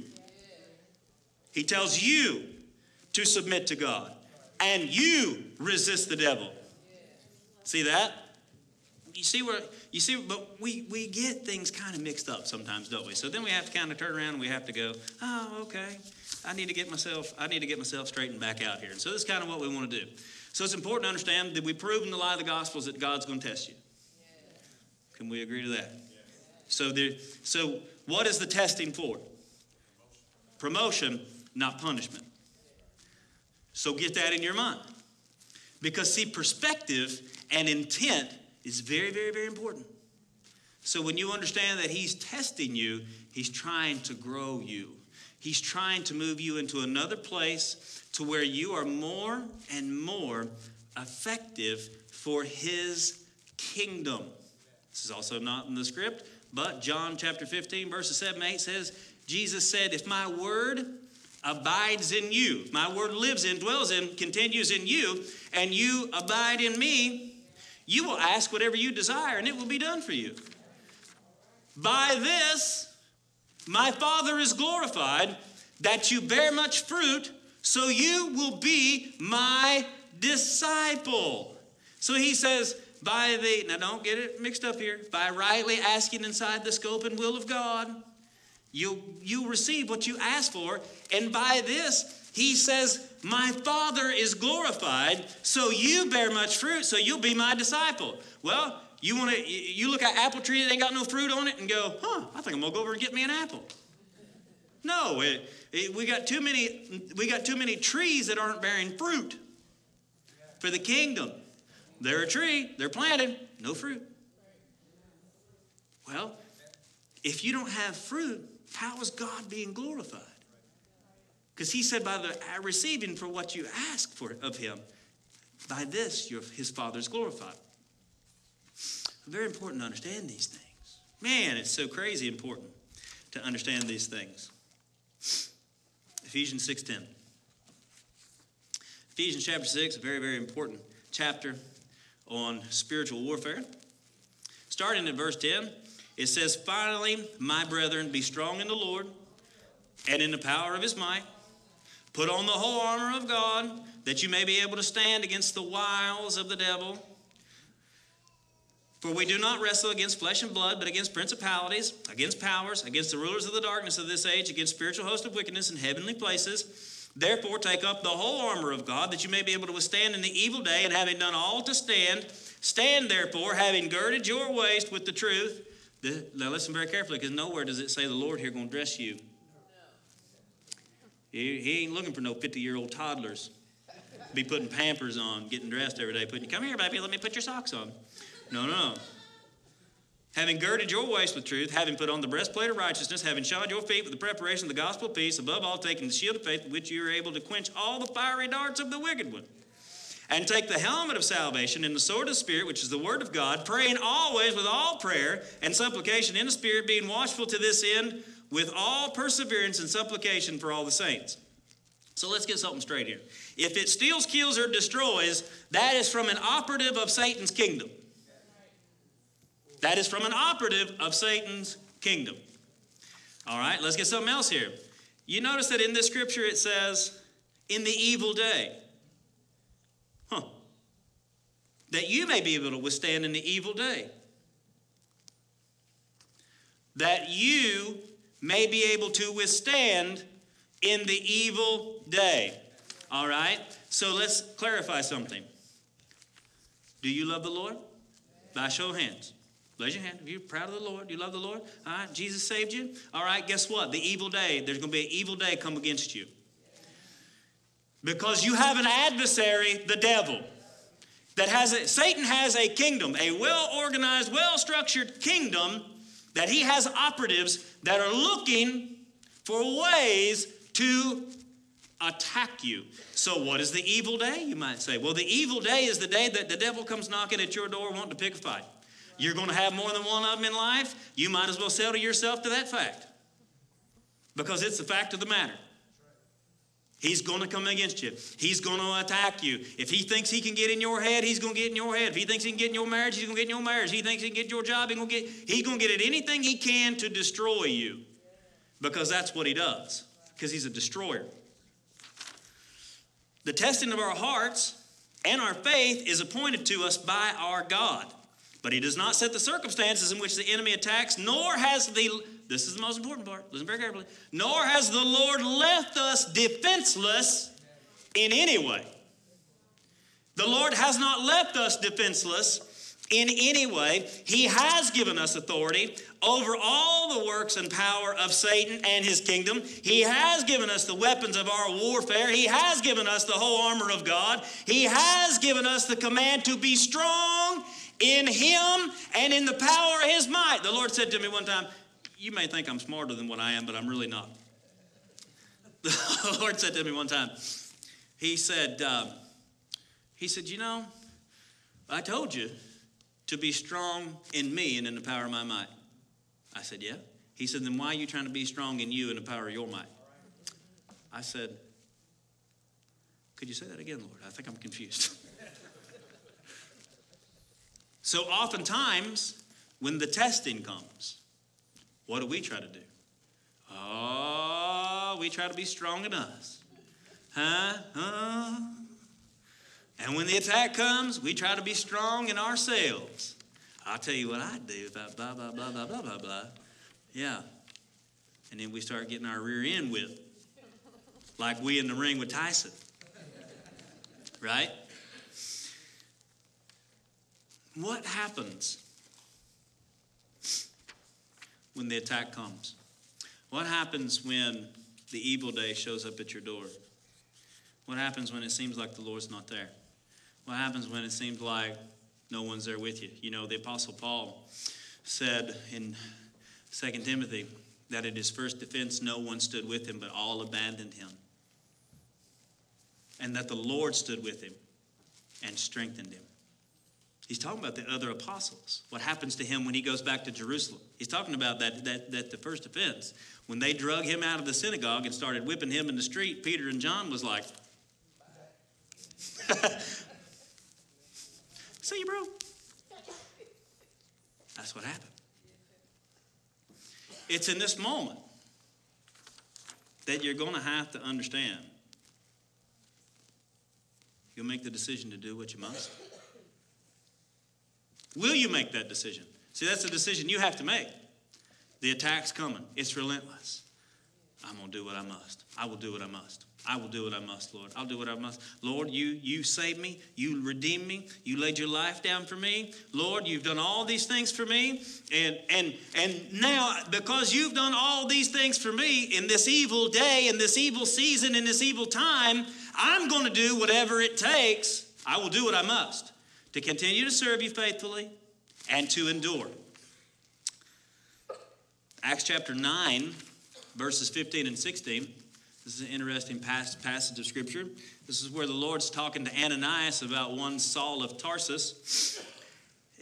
he tells you to submit to God, and you resist the devil. See that? You see where you see, but we we get things kind of mixed up sometimes, don't we? So then we have to kind of turn around and we have to go, oh, okay. I need to get myself, I need to get myself straightened back out here. And so this is kind of what we want to do. So it's important to understand that we prove in the lie of the gospel is that God's going to test you. Can we agree to that? So there, so what is the testing for? Promotion not punishment. So get that in your mind. Because, see, perspective and intent is very, very, very important. So when you understand that He's testing you, He's trying to grow you. He's trying to move you into another place to where you are more and more effective for His kingdom. This is also not in the script, but John chapter 15, verses 7 8 says, Jesus said, If my word abides in you. My word lives in, dwells in, continues in you, and you abide in me. You will ask whatever you desire, and it will be done for you. By this, my Father is glorified, that you bear much fruit, so you will be my disciple. So he says, by the, now don't get it mixed up here, by rightly asking inside the scope and will of God you you receive what you ask for. And by this, he says, My Father is glorified, so you bear much fruit, so you'll be my disciple. Well, you want to you look at apple tree that ain't got no fruit on it and go, huh, I think I'm gonna go over and get me an apple. No, it, it, we got too many we got too many trees that aren't bearing fruit for the kingdom. They're a tree, they're planted, no fruit. Well, if you don't have fruit, how is God being glorified? Because he said, by the receiving for what you ask for of him, by this your, his Father is glorified. Very important to understand these things. Man, it's so crazy important to understand these things. Ephesians 6.10. Ephesians chapter 6, a very, very important chapter. on spiritual warfare. Starting at verse 10, it says, Finally, my brethren, be strong in the Lord and in the power of his might. Put on the whole armor of God, that you may be able to stand against the wiles of the devil. For we do not wrestle against flesh and blood, but against principalities, against powers, against the rulers of the darkness of this age, against spiritual hosts of wickedness in heavenly places. Therefore, take up the whole armor of God, that you may be able to withstand in the evil day, and having done all to stand, stand therefore, having girded your waist with the truth. now, listen very carefully, because nowhere does it say the Lord here going to dress you. He, he ain't looking for no 50 year old toddlers. Be putting pampers on, getting dressed every day, putting, come here, baby, let me put your socks on. No, no. Having girded your waist with truth, having put on the breastplate of righteousness, having shod your feet with the preparation of the gospel of peace, above all, taking the shield of faith, with which you are able to quench all the fiery darts of the wicked one. And take the helmet of salvation and the sword of the Spirit, which is the word of God, praying always with all prayer and supplication in the Spirit, being watchful to this end with all perseverance and supplication for all the saints. So let's get something straight here. If it steals, kills, or destroys, that is from an operative of Satan's kingdom. That is from an operative of Satan's kingdom. All right, let's get something else here. You notice that in this scripture it says, in the evil day. Huh. That you may be able to withstand in the evil day. That you may be able to withstand in the evil day. All right? So let's clarify something. Do you love the Lord? By show of hands. Raise your hand. If you're proud of the Lord, you love the Lord. All right, Jesus saved you. All right, guess what? The evil day, there's going to be an evil day come against you. Because you have an adversary, the devil, that has a, Satan has a kingdom, a well organized, well structured kingdom that he has operatives that are looking for ways to attack you. So, what is the evil day, you might say? Well, the evil day is the day that the devil comes knocking at your door wanting to pick a fight. You're going to have more than one of them in life. You might as well settle yourself to that fact because it's the fact of the matter. He's going to come against you. He's going to attack you. If he thinks he can get in your head, he's going to get in your head. If he thinks he can get in your marriage, he's going to get in your marriage. He thinks he can get your job, he's going to get, he's going to get at anything he can to destroy you because that's what he does, because he's a destroyer. The testing of our hearts and our faith is appointed to us by our God. But he does not set the circumstances in which the enemy attacks, nor has the, this is the most important part, listen very carefully, nor has the Lord left us defenseless in any way. The Lord has not left us defenseless in any way. He has given us authority over all the works and power of Satan and his kingdom. He has given us the weapons of our warfare. He has given us the whole armor of God. He has given us the command to be strong in him and in the power of his might. The Lord said to me one time, You may think I'm smarter than what I am, but I'm really not. [LAUGHS] The Lord said to me one time, He said, uh, He said, You know, I told you to be strong in me and in the power of my might. I said, Yeah. He said, Then why are you trying to be strong in you and the power of your might? I said, Could you say that again, Lord? I think I'm confused. [LAUGHS] So oftentimes, when the testing comes, what do we try to do? Oh, we try to be strong in us. Huh? Huh? And when the attack comes, we try to be strong in ourselves. I'll tell you what I'd do about blah, blah, blah, blah, blah, blah, blah. Yeah. And then we start getting our rear end whipped, like we in the ring with Tyson. Right? What happens when the attack comes? What happens when the evil day shows up at your door? What happens when it seems like the Lord's not there? What happens when it seems like no one's there with you? You know, the Apostle Paul said in 2 Timothy that at his first defense, no one stood with him, but all abandoned him. And that the Lord stood with him and strengthened him. He's talking about the other apostles. What happens to him when he goes back to Jerusalem? He's talking about that, that, that the first offense. When they drug him out of the synagogue and started whipping him in the street, Peter and John was like, [LAUGHS] See you, bro. That's what happened. It's in this moment that you're going to have to understand. You'll make the decision to do what you must. Will you make that decision? See, that's a decision you have to make. The attack's coming, it's relentless. I'm going to do what I must. I will do what I must. I will do what I must, Lord. I'll do what I must. Lord, you you saved me. You redeemed me. You laid your life down for me. Lord, you've done all these things for me. And and and now because you've done all these things for me in this evil day, in this evil season, in this evil time, I'm going to do whatever it takes. I will do what I must to continue to serve you faithfully and to endure. Acts chapter 9, verses 15 and 16. This is an interesting passage of scripture. This is where the Lord's talking to Ananias about one Saul of Tarsus.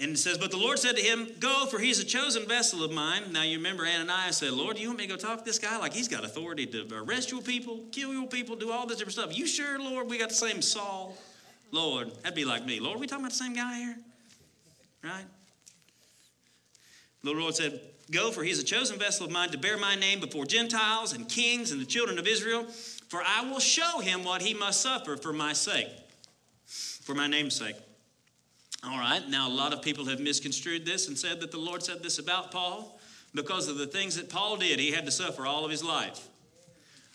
And it says, But the Lord said to him, Go, for he's a chosen vessel of mine. Now you remember Ananias said, Lord, you want me to go talk to this guy? Like he's got authority to arrest your people, kill your people, do all this different stuff. You sure, Lord, we got the same Saul? Lord, that'd be like me. Lord, we talking about the same guy here? Right? The Lord said, Go, for he is a chosen vessel of mine to bear my name before Gentiles and kings and the children of Israel. For I will show him what he must suffer for my sake, for my name's sake. All right, now a lot of people have misconstrued this and said that the Lord said this about Paul because of the things that Paul did. He had to suffer all of his life.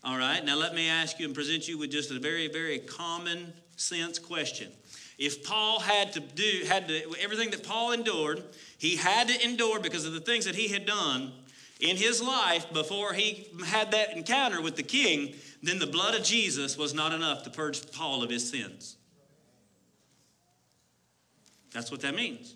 All right, now let me ask you and present you with just a very, very common sense question. If Paul had to do, had to, everything that Paul endured, he had to endure because of the things that he had done in his life before he had that encounter with the king, then the blood of Jesus was not enough to purge Paul of his sins. That's what that means.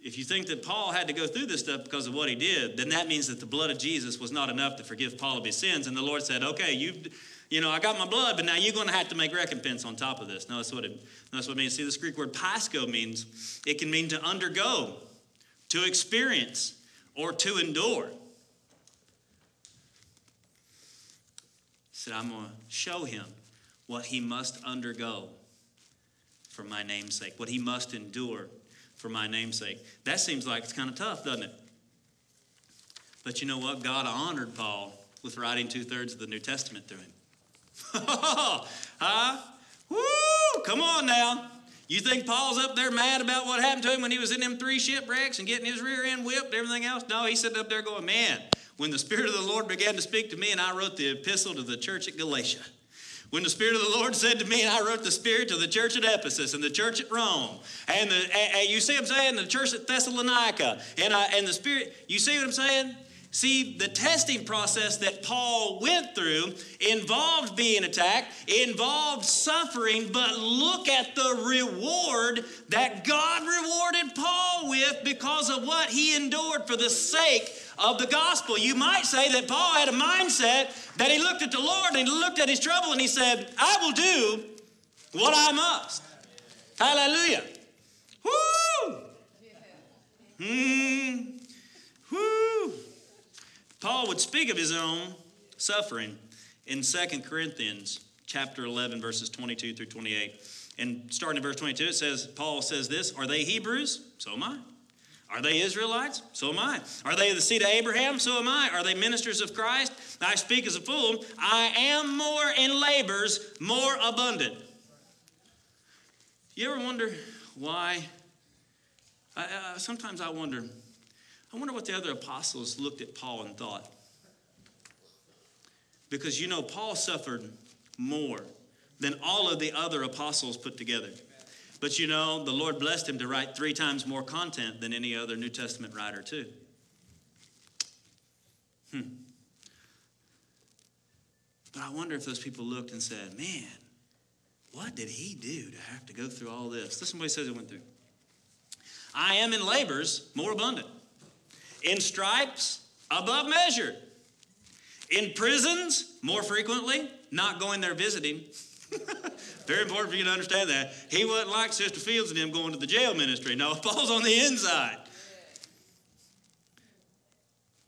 If you think that Paul had to go through this stuff because of what he did, then that means that the blood of Jesus was not enough to forgive Paul of his sins. And the Lord said, okay, you've you know, I got my blood, but now you're going to have to make recompense on top of this. No, that's what it, that's what it means. See, this Greek word pascho means it can mean to undergo, to experience, or to endure. Said, I'm going to show him what he must undergo for my name's sake, what he must endure for my name's sake. That seems like it's kind of tough, doesn't it? But you know what? God honored Paul with writing two thirds of the New Testament through him. [LAUGHS] huh? Woo! Come on now. You think Paul's up there mad about what happened to him when he was in them three shipwrecks and getting his rear end whipped and everything else? No, he's sitting up there going, man, when the Spirit of the Lord began to speak to me and I wrote the epistle to the church at Galatia. When the Spirit of the Lord said to me, and I wrote the Spirit to the church at Ephesus and the church at Rome, and, the, and, and you see what I'm saying? The church at Thessalonica, and, I, and the Spirit, you see what I'm saying? See, the testing process that Paul went through involved being attacked, involved suffering, but look at the reward that God rewarded Paul with because of what he endured for the sake of the gospel. You might say that Paul had a mindset that he looked at the Lord and he looked at his trouble and he said, I will do what I must. Hallelujah. Woo! Hmm. Woo! Paul would speak of his own suffering in 2 Corinthians chapter 11 verses 22 through 28. And starting in verse 22 it says Paul says this, are they Hebrews? So am I. Are they Israelites? So am I. Are they the seed of Abraham? So am I. Are they ministers of Christ? I speak as a fool. I am more in labors, more abundant. You ever wonder why? Sometimes I wonder I wonder what the other apostles looked at Paul and thought. Because you know, Paul suffered more than all of the other apostles put together. But you know, the Lord blessed him to write three times more content than any other New Testament writer, too. Hmm. But I wonder if those people looked and said, man, what did he do to have to go through all this? Listen to what he says he went through. I am in labors more abundant in stripes, above measure. In prisons, more frequently, not going there visiting. [LAUGHS] Very important for you to understand that. He wasn't like Sister Fields and him going to the jail ministry. No, [LAUGHS] Paul's on the inside.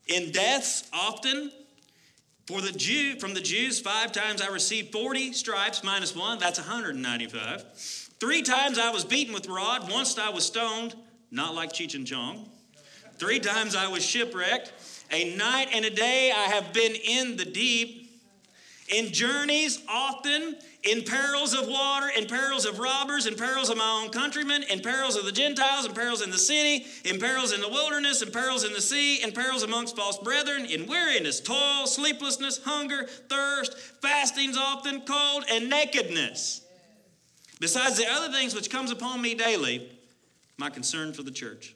In deaths, often, for the Jew, from the Jews, five times I received 40 stripes minus one, that's 195. Three times I was beaten with rod. Once I was stoned, not like Cheech and Chong. Three times I was shipwrecked. A night and a day I have been in the deep. In journeys often, in perils of water, in perils of robbers, in perils of my own countrymen, in perils of the Gentiles, in perils in the city, in perils in the wilderness, in perils in the sea, in perils amongst false brethren, in weariness, toil, sleeplessness, hunger, thirst, fastings often, cold, and nakedness. Besides the other things which comes upon me daily, my concern for the church.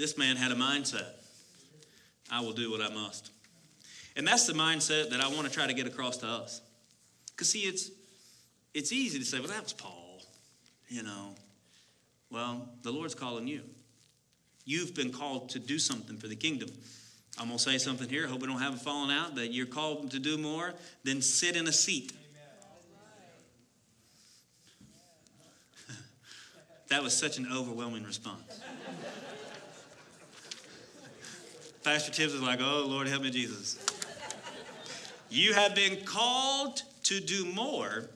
This man had a mindset. I will do what I must. And that's the mindset that I want to try to get across to us. Because, see, it's, it's easy to say, well, that was Paul, you know. Well, the Lord's calling you. You've been called to do something for the kingdom. I'm going to say something here. Hope we don't have a falling out that you're called to do more than sit in a seat. [LAUGHS] that was such an overwhelming response. Pastor Tibbs was like, oh, Lord, help me, Jesus. You have been called to do more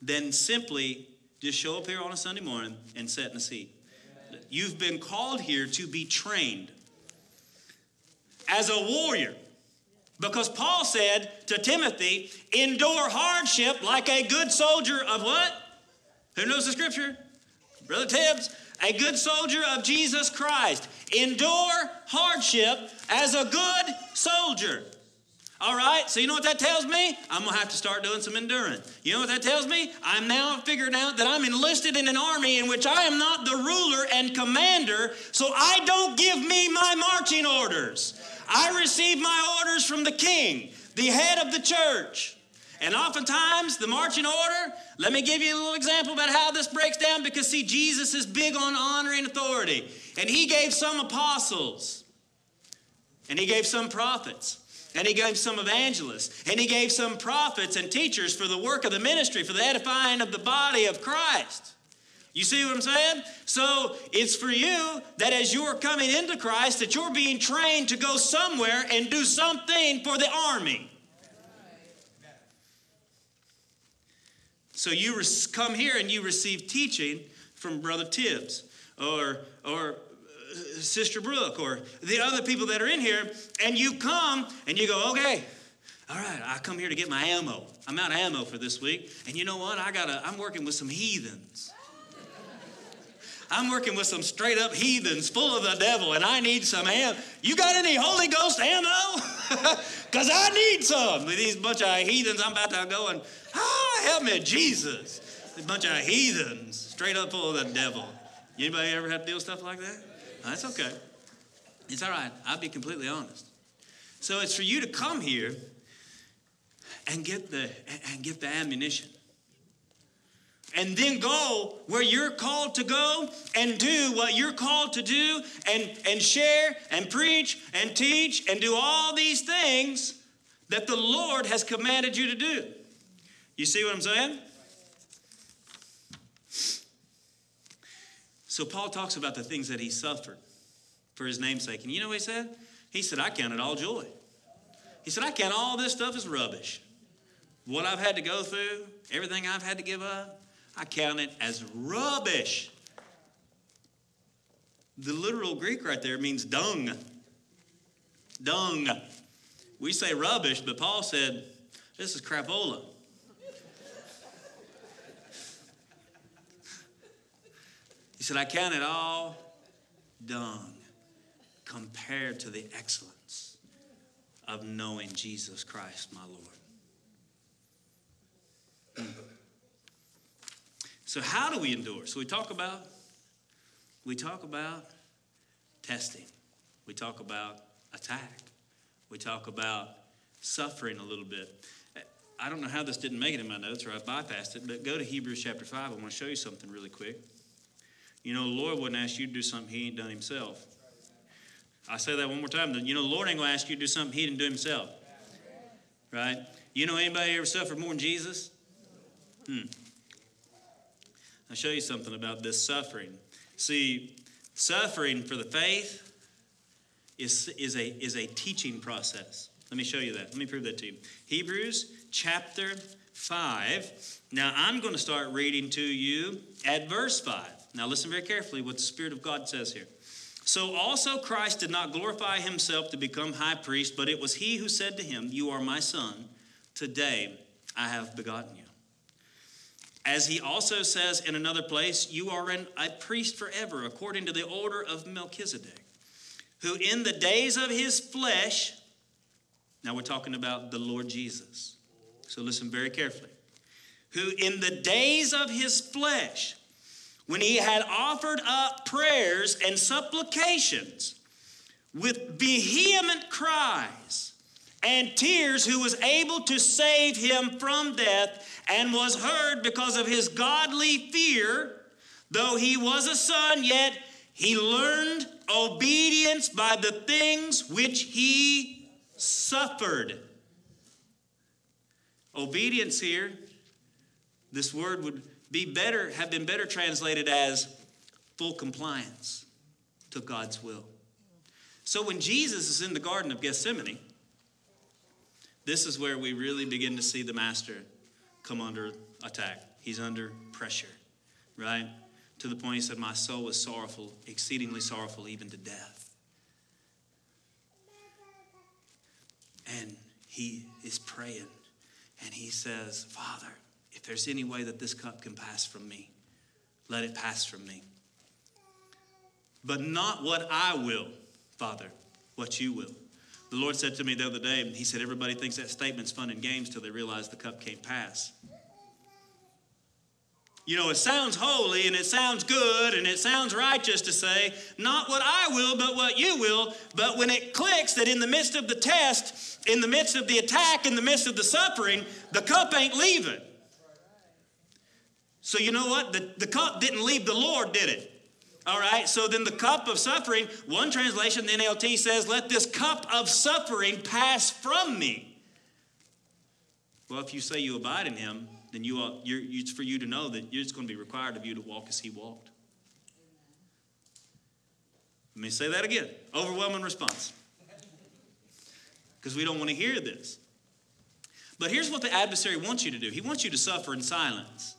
than simply just show up here on a Sunday morning and sit in a seat. You've been called here to be trained as a warrior. Because Paul said to Timothy, endure hardship like a good soldier of what? Who knows the scripture? Brother Tibbs, a good soldier of Jesus Christ. Endure hardship as a good soldier. All right, so you know what that tells me? I'm to have to start doing some enduring. You know what that tells me? I'm now figuring out that I'm enlisted in an army in which I am not the ruler and commander, so I don't give me my marching orders. I receive my orders from the king, the head of the church. And oftentimes, the marching order, let me give you a little example about how this breaks down because, see, Jesus is big on honor and authority. And he gave some apostles, and he gave some prophets. And he gave some evangelists, and he gave some prophets and teachers for the work of the ministry, for the edifying of the body of Christ. You see what I'm saying? So it's for you that as you're coming into Christ, that you're being trained to go somewhere and do something for the army. So you come here and you receive teaching from Brother Tibbs or, or uh, Sister Brooke or the other people that are in here, and you come and you go, okay, all right, I come here to get my ammo. I'm out of ammo for this week. And you know what? I gotta, I'm working with some heathens. I'm working with some straight up heathens full of the devil, and I need some ammo. You got any Holy Ghost ammo? [LAUGHS] Because I need some. With these bunch of heathens, I'm about to go and, ah, help me, Jesus. A bunch of heathens, straight up full of the devil. Anybody ever have to deal with stuff like that? That's okay. It's all right. I'll be completely honest. So it's for you to come here and get the and get the ammunition. And then go where you're called to go and do what you're called to do and, and share and preach and teach and do all these things that the Lord has commanded you to do. You see what I'm saying? So Paul talks about the things that he suffered for his namesake. And you know what he said? He said, I count it all joy. He said, I count all this stuff as rubbish. What I've had to go through, everything I've had to give up, I count it as rubbish. The literal Greek right there means dung. Dung. We say rubbish, but Paul said, this is crapola. He said, I count it all dung compared to the excellence of knowing Jesus Christ, my Lord. So how do we endure? So we talk about we talk about testing. We talk about attack. We talk about suffering a little bit. I don't know how this didn't make it in my notes or I bypassed it, but go to Hebrews chapter 5. I want to show you something really quick. You know, the Lord wouldn't ask you to do something he ain't done himself. I say that one more time. You know, the Lord ain't going to ask you to do something he didn't do himself. Right? You know anybody ever suffered more than Jesus? Hmm. I'll show you something about this suffering. See, suffering for the faith is, is, a, is a teaching process. Let me show you that. Let me prove that to you. Hebrews chapter 5. Now I'm going to start reading to you at verse 5. Now listen very carefully what the Spirit of God says here. So also Christ did not glorify himself to become high priest, but it was he who said to him, You are my son. Today I have begotten you. As he also says in another place, You are an, a priest forever, according to the order of Melchizedek, who in the days of his flesh, now we're talking about the Lord Jesus. So listen very carefully. Who in the days of his flesh, when he had offered up prayers and supplications with vehement cries and tears, who was able to save him from death and was heard because of his godly fear, though he was a son, yet he learned obedience by the things which he suffered. Obedience here, this word would be better, have been better translated as full compliance to God's will. So when Jesus is in the Garden of Gethsemane, this is where we really begin to see the Master come under attack. He's under pressure, right? To the point he said, My soul is sorrowful, exceedingly sorrowful, even to death. And he is praying, and he says, Father, if there's any way that this cup can pass from me, let it pass from me. But not what I will, Father, what you will. The Lord said to me the other day, He said, Everybody thinks that statement's fun and games till they realize the cup can't pass. You know, it sounds holy and it sounds good and it sounds righteous to say, not what I will, but what you will. But when it clicks that in the midst of the test, in the midst of the attack, in the midst of the suffering, the cup ain't leaving. So, you know what? The, the cup didn't leave the Lord, did it? All right, so then the cup of suffering, one translation, the NLT says, let this cup of suffering pass from me. Well, if you say you abide in him, then you are, it's for you to know that it's going to be required of you to walk as he walked. Let me say that again. Overwhelming response. Because we don't want to hear this. But here's what the adversary wants you to do he wants you to suffer in silence.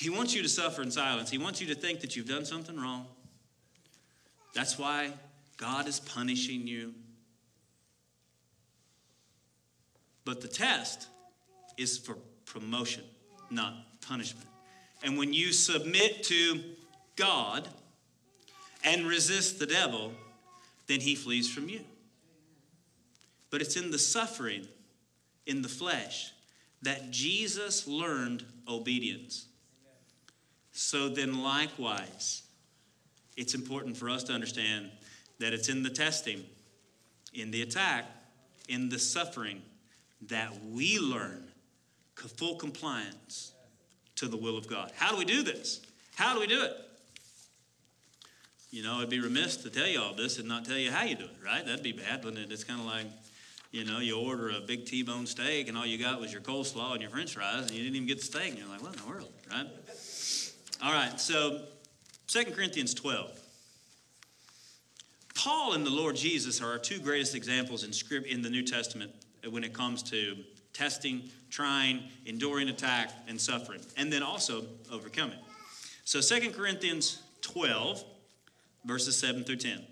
He wants you to suffer in silence. He wants you to think that you've done something wrong. That's why God is punishing you. But the test is for promotion, not punishment. And when you submit to God and resist the devil, then he flees from you. But it's in the suffering, in the flesh, that Jesus learned obedience. So then, likewise, it's important for us to understand that it's in the testing, in the attack, in the suffering that we learn full compliance to the will of God. How do we do this? How do we do it? You know, it'd be remiss to tell you all this and not tell you how you do it, right? That'd be bad, wouldn't it? It's kind of like, you know, you order a big T-bone steak and all you got was your coleslaw and your french fries and you didn't even get the steak. And you're like, what in the world, right? All right, so 2 Corinthians 12. Paul and the Lord Jesus are our two greatest examples in script in the New Testament when it comes to testing, trying, enduring attack, and suffering, and then also overcoming. So 2 Corinthians 12, verses 7 through 10.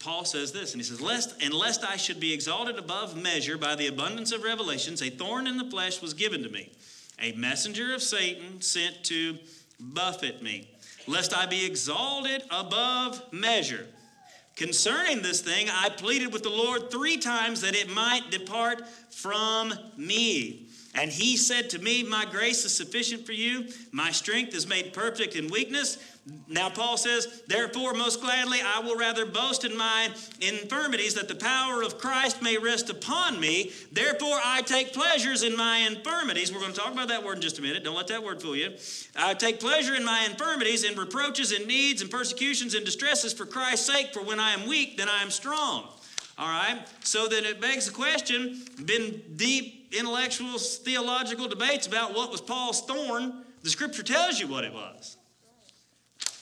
Paul says this, and he says, Lest and lest I should be exalted above measure by the abundance of revelations, a thorn in the flesh was given to me, a messenger of Satan sent to buffet me, lest I be exalted above measure. Concerning this thing, I pleaded with the Lord three times that it might depart from me. And he said to me, My grace is sufficient for you. My strength is made perfect in weakness. Now, Paul says, Therefore, most gladly, I will rather boast in my infirmities that the power of Christ may rest upon me. Therefore, I take pleasures in my infirmities. We're going to talk about that word in just a minute. Don't let that word fool you. I take pleasure in my infirmities, in reproaches, in needs, and persecutions, and distresses for Christ's sake. For when I am weak, then I am strong. All right? So then it begs the question been deep intellectual, theological debates about what was Paul's thorn. The scripture tells you what it was.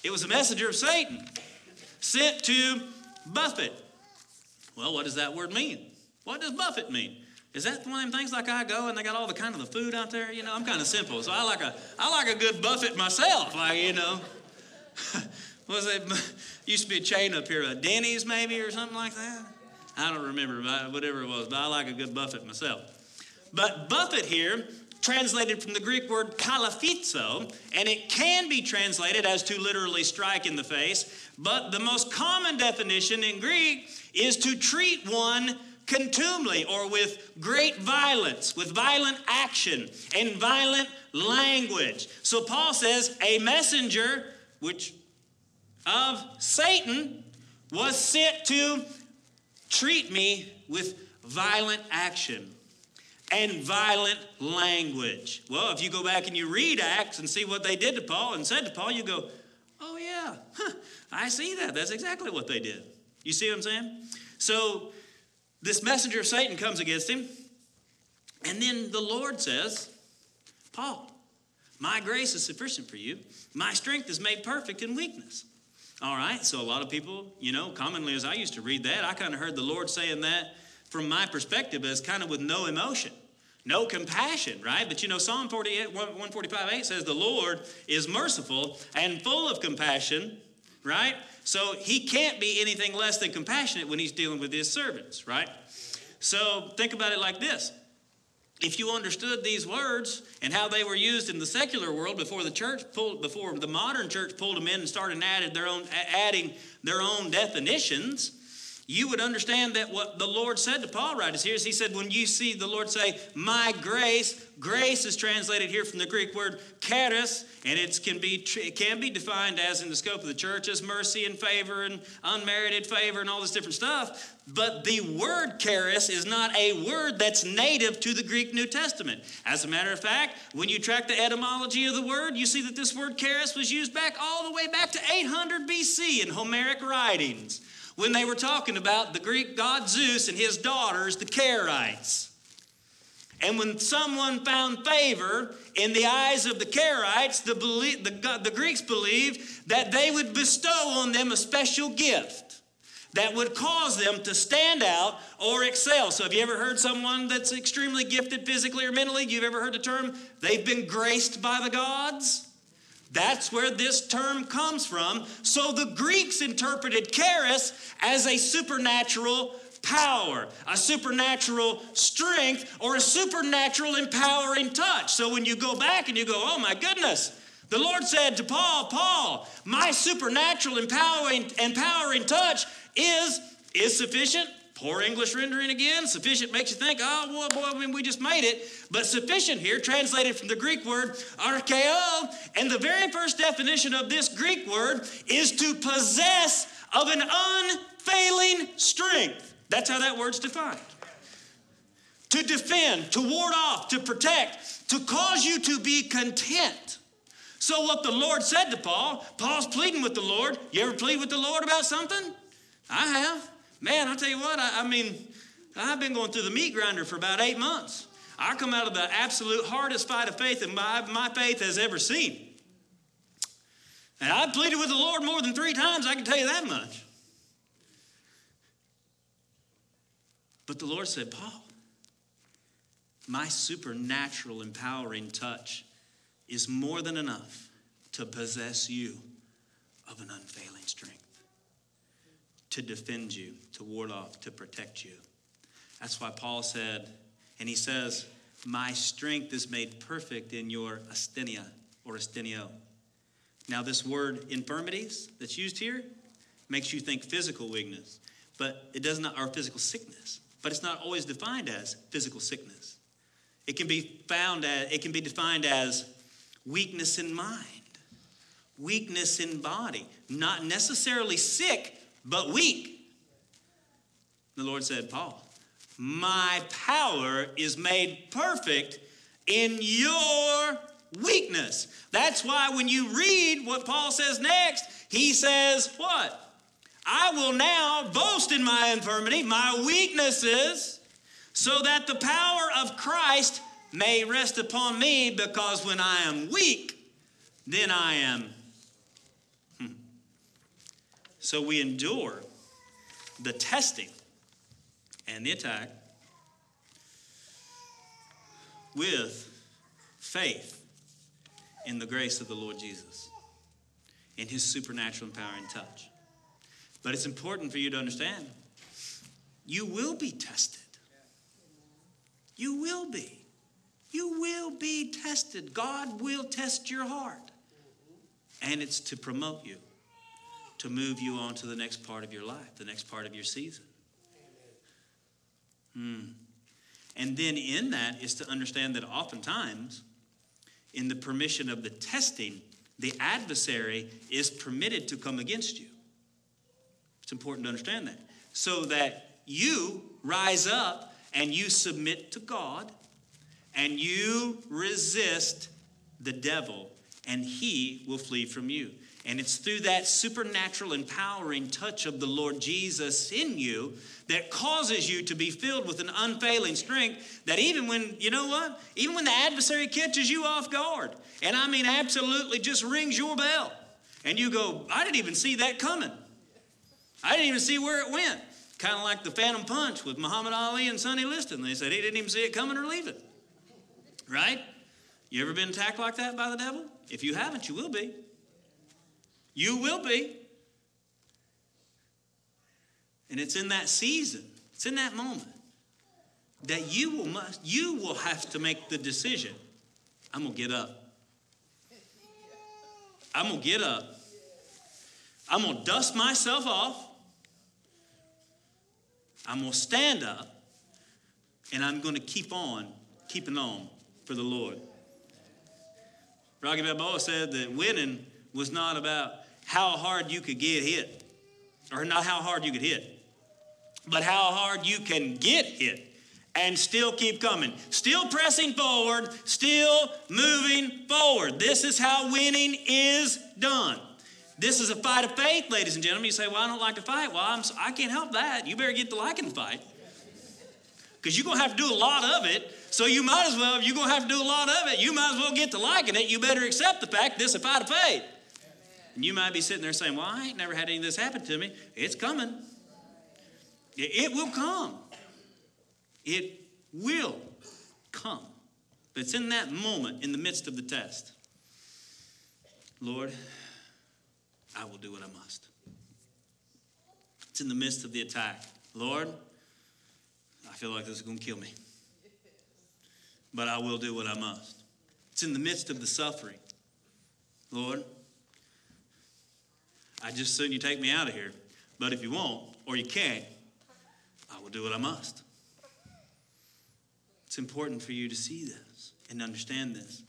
It was a messenger of Satan sent to buffet. Well, what does that word mean? What does buffet mean? Is that one of them things like I go and they got all the kind of the food out there? You know, I'm kind of simple, so I like a I like a good buffet myself. Like you know, [LAUGHS] was it [LAUGHS] used to be a chain up here, a Denny's maybe or something like that? I don't remember, whatever it was, but I like a good buffet myself. But buffet here translated from the Greek word kolaphizo, and it can be translated as to literally strike in the face, but the most common definition in Greek is to treat one contumely or with great violence, with violent action and violent language. So Paul says, a messenger which of Satan was sent to treat me with violent action and violent language. Well, if you go back and you read Acts and see what they did to Paul and said to Paul, you go, oh, yeah, huh, I see that. That's exactly what they did. You see what I'm saying? So, this messenger of Satan comes against him, and then the Lord says, Paul, my grace is sufficient for you. My strength is made perfect in weakness. All right, so a lot of people, you know, commonly as I used to read that, I kind of heard the Lord saying that from my perspective as kind of with no emotion, no compassion, right? But you know, Psalm 48, 145 8 says, The Lord is merciful and full of compassion, right? So he can't be anything less than compassionate when he's dealing with his servants, right? So think about it like this. If you understood these words and how they were used in the secular world before the church pulled, before the modern church pulled them in and started added their own, adding their own definitions, you would understand that what the Lord said to Paul right is here is he said, when you see the Lord say, my grace, grace is translated here from the Greek word charis, and it can be it can be defined as in the scope of the church as mercy and favor and unmerited favor and all this different stuff. But the word charis is not a word that's native to the Greek New Testament. As a matter of fact, when you track the etymology of the word, you see that this word charis was used back all the way back to 800 BC in Homeric writings when they were talking about the Greek god Zeus and his daughters, the Charites. And when someone found favor in the eyes of the Charites, the, the, the Greeks believed that they would bestow on them a special gift that would cause them to stand out or excel. So, have you ever heard someone that's extremely gifted physically or mentally? You've ever heard the term, they've been graced by the gods? That's where this term comes from. So the Greeks interpreted charis as a supernatural power, a supernatural strength, or a supernatural empowering touch. So when you go back and you go, oh my goodness, the Lord said to Paul, Paul, my supernatural empowering, empowering touch is, is sufficient Poor English rendering again. Sufficient makes you think, oh, boy, boy, I mean, we just made it. But sufficient here, translated from the Greek word arkeo. And the very first definition of this Greek word is to possess of an unfailing strength. That's how that word's defined. To defend, to ward off, to protect, to cause you to be content. So, what the Lord said to Paul, Paul's pleading with the Lord. You ever plead with the Lord about something? I have. Man, I tell you what, I, I mean, I've been going through the meat grinder for about eight months. I come out of the absolute hardest fight of faith that my, my faith has ever seen. And I pleaded with the Lord more than three times, I can tell you that much. But the Lord said, Paul, my supernatural empowering touch is more than enough to possess you of an unfailing strength to defend you, to ward off, to protect you. That's why Paul said, and he says, My strength is made perfect in your asthenia or asthenio. Now, this word infirmities that's used here makes you think physical weakness, but it does not, or physical sickness, but it's not always defined as physical sickness. It can be found as, it can be defined as weakness in mind, weakness in body, not necessarily sick, but weak. The Lord said, Paul, my power is made perfect in your weakness. That's why when you read what Paul says next, he says, What? I will now boast in my infirmity, my weaknesses, so that the power of Christ may rest upon me, because when I am weak, then I am hmm. so we endure the testing and the attack with faith in the grace of the Lord Jesus, in his supernatural empowering touch. But it's important for you to understand you will be tested. You will be. You will be tested. God will test your heart. And it's to promote you, to move you on to the next part of your life, the next part of your season. Hmm. And then in that is to understand that oftentimes, in the permission of the testing, the adversary is permitted to come against you. It's important to understand that. So that you rise up and you submit to God and you resist the devil, and he will flee from you. And it's through that supernatural, empowering touch of the Lord Jesus in you that causes you to be filled with an unfailing strength that even when, you know what? Even when the adversary catches you off guard, and I mean absolutely just rings your bell, and you go, I didn't even see that coming. I didn't even see where it went. Kind of like the Phantom Punch with Muhammad Ali and Sonny Liston. They said he didn't even see it coming or leaving. Right? You ever been attacked like that by the devil? If you haven't, you will be. You will be. And it's in that season, it's in that moment that you will must you will have to make the decision. I'm gonna get up. I'm gonna get up. I'm gonna dust myself off. I'm gonna stand up and I'm gonna keep on keeping on for the Lord. Rocky Balboa said that winning was not about how hard you could get hit, or not how hard you could hit, but how hard you can get hit and still keep coming. Still pressing forward, still moving forward. This is how winning is done. This is a fight of faith, ladies and gentlemen. You say, Well, I don't like to fight. Well, I'm, I can't help that. You better get to liking to fight. Because you're going to have to do a lot of it. So you might as well, if you're going to have to do a lot of it, you might as well get to liking it. You better accept the fact this is a fight of faith. And you might be sitting there saying, Well, I ain't never had any of this happen to me. It's coming. It will come. It will come. But it's in that moment, in the midst of the test. Lord, I will do what I must. It's in the midst of the attack. Lord, I feel like this is going to kill me. But I will do what I must. It's in the midst of the suffering. Lord, I just soon you take me out of here. But if you won't, or you can't, I will do what I must. It's important for you to see this and understand this.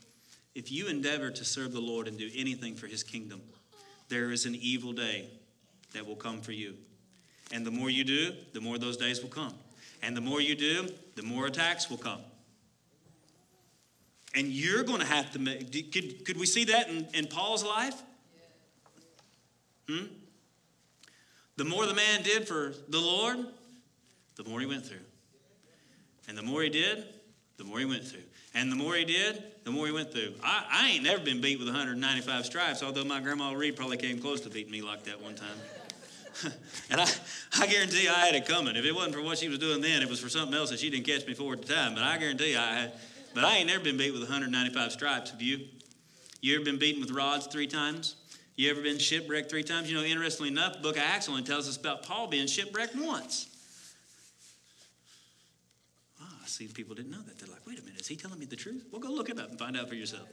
If you endeavor to serve the Lord and do anything for his kingdom, there is an evil day that will come for you. And the more you do, the more those days will come. And the more you do, the more attacks will come. And you're going to have to make, could, could we see that in, in Paul's life? Hmm? The more the man did for the Lord, the more he went through. And the more he did, the more he went through. And the more he did, the more he went through. I, I ain't never been beat with 195 stripes, although my grandma Reed probably came close to beating me like that one time. [LAUGHS] and I, I guarantee I had it coming. If it wasn't for what she was doing then, it was for something else that she didn't catch me for at the time. But I guarantee I had. But I ain't never been beat with 195 stripes. Have you? You ever been beaten with rods three times? You ever been shipwrecked three times? You know, interestingly enough, the book of Acts only tells us about Paul being shipwrecked once. Oh, I see people didn't know that. They're like, wait a minute, is he telling me the truth? Well, go look it up and find out for yourself.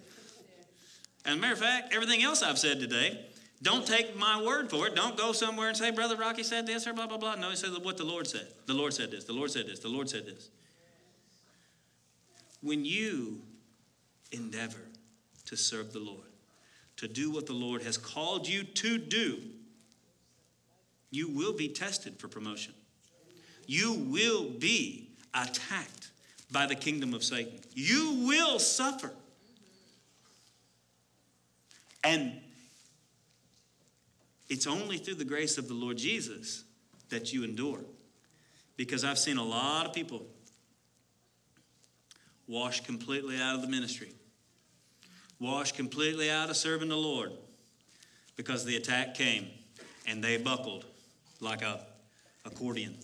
As a matter of fact, everything else I've said today, don't take my word for it. Don't go somewhere and say, Brother Rocky said this or blah, blah, blah. No, he says what the Lord said. The Lord said this. The Lord said this. The Lord said this. When you endeavor to serve the Lord, to do what the Lord has called you to do, you will be tested for promotion. You will be attacked by the kingdom of Satan. You will suffer. And it's only through the grace of the Lord Jesus that you endure. Because I've seen a lot of people washed completely out of the ministry washed completely out of serving the Lord because the attack came and they buckled like a accordion.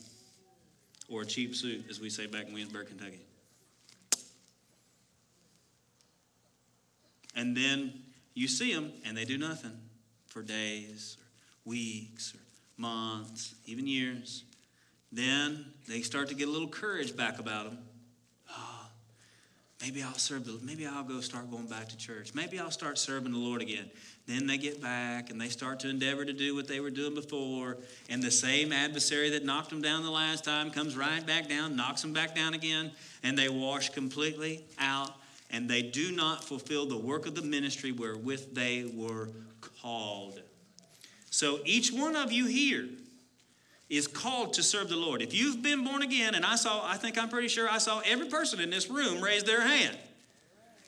or a cheap suit, as we say back in Williamsburg, Kentucky. And then you see them and they do nothing for days, or weeks, or months, even years. Then they start to get a little courage back about them. Maybe I'll serve the, maybe I'll go start going back to church. Maybe I'll start serving the Lord again. Then they get back and they start to endeavor to do what they were doing before. And the same adversary that knocked them down the last time comes right back down, knocks them back down again, and they wash completely out. And they do not fulfill the work of the ministry wherewith they were called. So each one of you here is called to serve the Lord. If you've been born again, and I saw, I think I'm pretty sure I saw every person in this room raise their hand.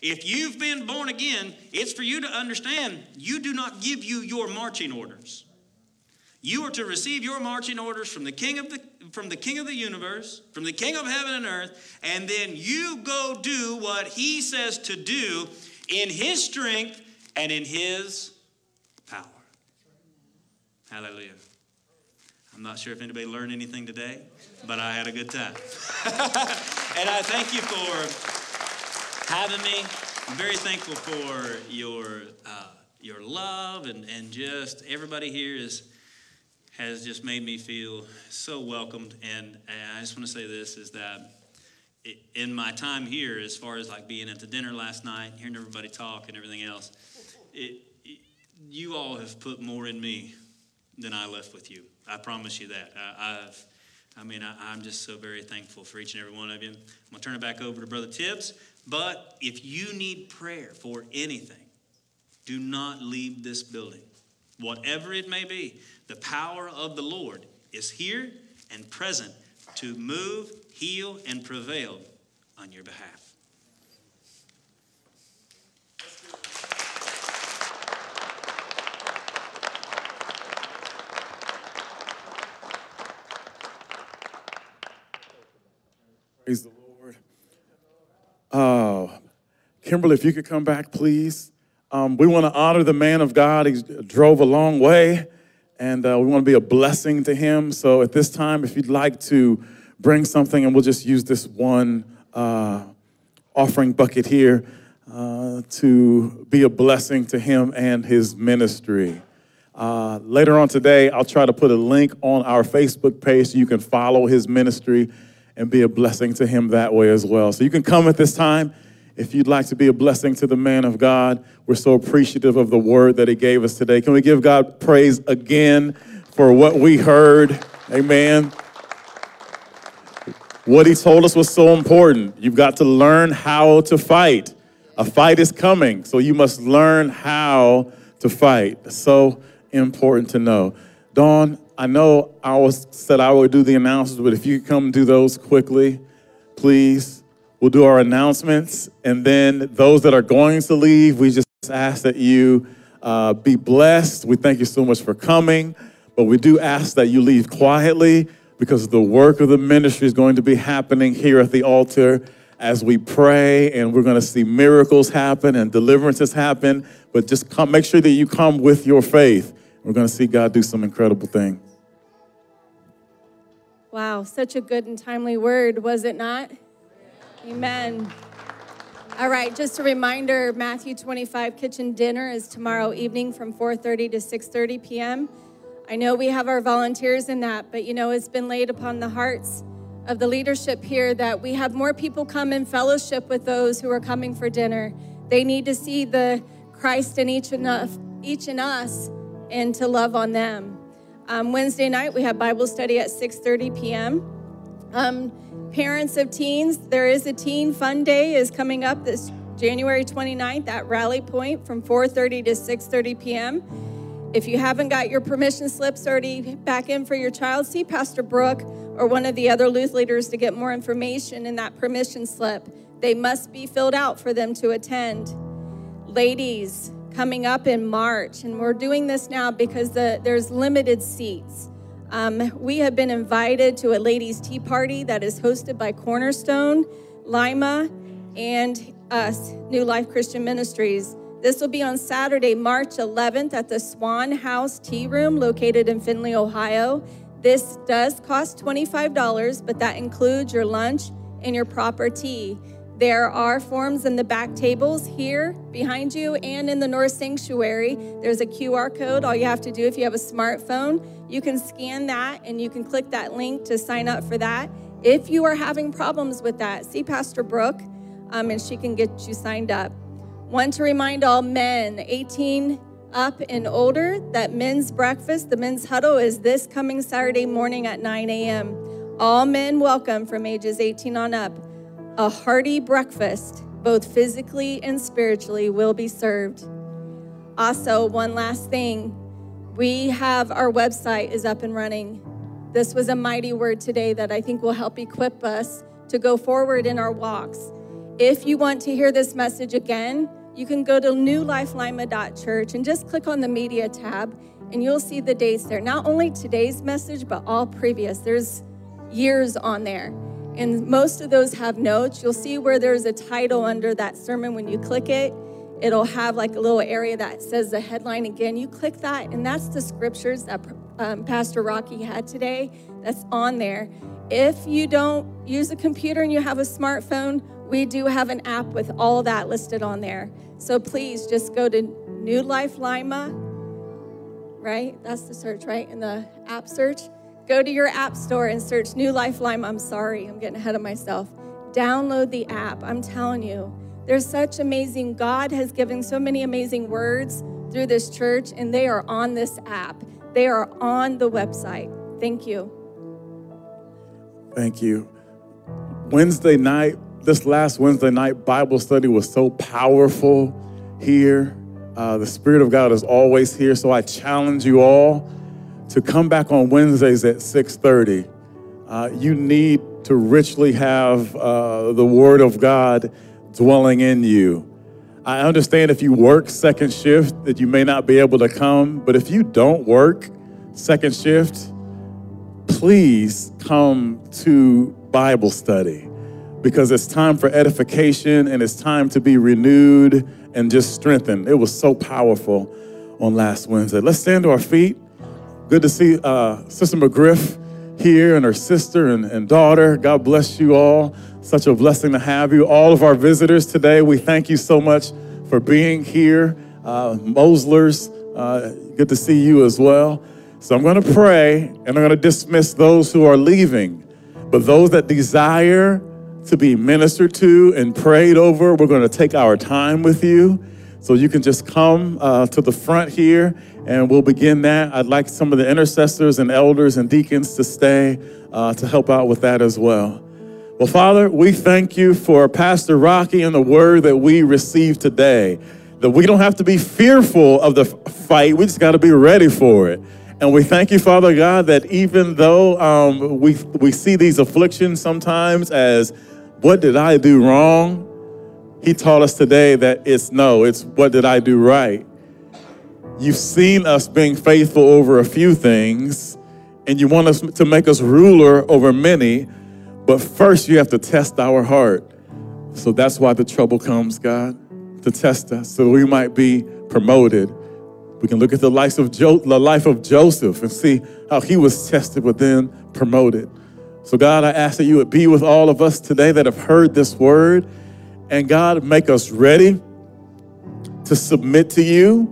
If you've been born again, it's for you to understand you do not give you your marching orders. You are to receive your marching orders from the king of the from the king of the universe, from the king of heaven and earth, and then you go do what he says to do in his strength and in his power. Hallelujah. I'm not sure if anybody learned anything today, but I had a good time. [LAUGHS] and I thank you for having me. I'm very thankful for your, uh, your love, and, and just everybody here is, has just made me feel so welcomed. And, and I just want to say this is that it, in my time here, as far as like being at the dinner last night, hearing everybody talk and everything else, it, it, you all have put more in me than I left with you. I promise you that. I, have I mean, I, am just so very thankful for each and every one of you. I'm going to turn it back over to Brother Tibbs. But if you need prayer for anything, do not leave this building. Whatever it may be, the power of the Lord is here and present to move, heal, and prevail on your behalf. Praise the Lord. Uh, Kimberly, if you could come back, please. Um, we want to honor the man of God. He drove a long way, and uh, we want to be a blessing to him. So at this time, if you'd like to bring something, and we'll just use this one uh, offering bucket here uh, to be a blessing to him and his ministry. Uh, later on today, I'll try to put a link on our Facebook page so you can follow his ministry and be a blessing to him that way as well. So you can come at this time if you'd like to be a blessing to the man of God. We're so appreciative of the word that he gave us today. Can we give God praise again for what we heard? Amen. What he told us was so important. You've got to learn how to fight. A fight is coming, so you must learn how to fight. So important to know. Dawn, I know I was said I would do the announcements, but if you could come do those quickly, please. We'll do our announcements, and then those that are going to leave, we just ask that you uh, be blessed. We thank you so much for coming, but we do ask that you leave quietly because the work of the ministry is going to be happening here at the altar as we pray, and we're going to see miracles happen and deliverances happen. But just come, make sure that you come with your faith. We're going to see God do some incredible things. Wow, such a good and timely word, was it not? Amen. All right, just a reminder, Matthew 25 kitchen dinner is tomorrow evening from 4:30 to 6:30 p.m. I know we have our volunteers in that, but you know, it's been laid upon the hearts of the leadership here that we have more people come in fellowship with those who are coming for dinner. They need to see the Christ in each and, each in us and to love on them. Um, Wednesday night we have Bible study at 6:30 p.m. Um, parents of teens, there is a teen fun day is coming up this January 29th at Rally Point from 4:30 to 6:30 p.m. If you haven't got your permission slips already back in for your child, see Pastor Brooke or one of the other Luth leaders to get more information in that permission slip. They must be filled out for them to attend. Ladies, coming up in March, and we're doing this now because the, there's limited seats. Um, we have been invited to a ladies' tea party that is hosted by Cornerstone, Lima, and us, New Life Christian Ministries. This will be on Saturday, March 11th at the Swan House Tea Room located in Findlay, Ohio. This does cost $25, but that includes your lunch and your proper tea. There are forms in the back tables here behind you and in the North Sanctuary. There's a QR code. All you have to do if you have a smartphone, you can scan that and you can click that link to sign up for that. If you are having problems with that, see Pastor Brooke um, and she can get you signed up. Want to remind all men 18 up and older that men's breakfast, the men's huddle, is this coming Saturday morning at 9 a.m. All men welcome from ages 18 on up. A hearty breakfast, both physically and spiritually, will be served. Also, one last thing we have our website is up and running. This was a mighty word today that I think will help equip us to go forward in our walks. If you want to hear this message again, you can go to newlifelima.church and just click on the media tab and you'll see the dates there. Not only today's message, but all previous. There's years on there. And most of those have notes. You'll see where there's a title under that sermon. When you click it, it'll have like a little area that says the headline again. You click that, and that's the scriptures that um, Pastor Rocky had today that's on there. If you don't use a computer and you have a smartphone, we do have an app with all that listed on there. So please just go to New Life Lima, right? That's the search, right? In the app search Go to your app store and search New Life Lima. I'm sorry, I'm getting ahead of myself. Download the app. I'm telling you, there's such amazing, God has given so many amazing words through this church, and they are on this app. They are on the website. Thank you. Thank you. Wednesday night, this last Wednesday night Bible study was so powerful here. Uh, the Spirit of God is always here, so I challenge you all to come back on Wednesdays at 6:30. Uh, you need to richly have uh, the Word of God dwelling in you. I understand if you work second shift that you may not be able to come, but if you don't work second shift, please come to Bible study because it's time for edification and it's time to be renewed and just strengthened. It was so powerful on last Wednesday. Let's stand to our feet. Good to see uh, Sister McGriff here and her sister and, and daughter. God bless you all. Such a blessing to have you. All of our visitors today, we thank you so much for being here. Uh, Moslers, uh, good to see you as well. So I'm going to pray and I'm going to dismiss those who are leaving. But those that desire to be ministered to and prayed over, we're going to take our time with you. So you can just come uh, to the front here and we'll begin that. I'd like some of the intercessors and elders and deacons to stay uh, to help out with that as well. Well, Father, we thank you for Pastor Rocky and the word that we received today. That we don't have to be fearful of the fight, we just got to be ready for it. And we thank you, Father God, that even though um, we, we see these afflictions sometimes as what did I do wrong? He taught us today that it's no, it's what did I do right? You've seen us being faithful over a few things, and you want us to make us ruler over many, but first you have to test our heart. So that's why the trouble comes, God, to test us so we might be promoted. We can look at the life of, jo- the life of Joseph and see how he was tested but then promoted. So, God, I ask that you would be with all of us today that have heard this word and God, make us ready to submit to you,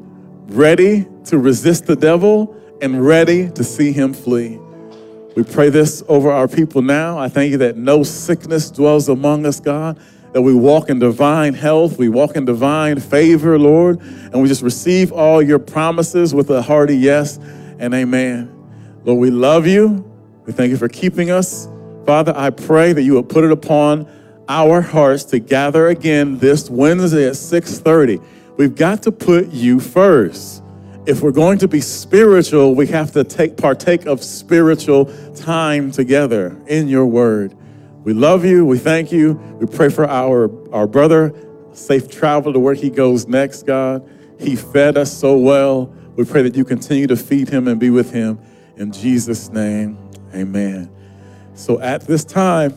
ready to resist the devil, and ready to see him flee. We pray this over our people now. I thank you that no sickness dwells among us, God, that we walk in divine health, we walk in divine favor, Lord, and we just receive all your promises with a hearty yes and amen. Lord, we love you. We thank you for keeping us. Father, I pray that you will put it upon our hearts to gather again this Wednesday at 6:30. We've got to put you first. If we're going to be spiritual, we have to take partake of spiritual time together in your word. We love you. We thank you. We pray for our, our brother, safe travel to where he goes next, God. He fed us so well. We pray that you continue to feed him and be with him. In Jesus' name, amen. So at this time,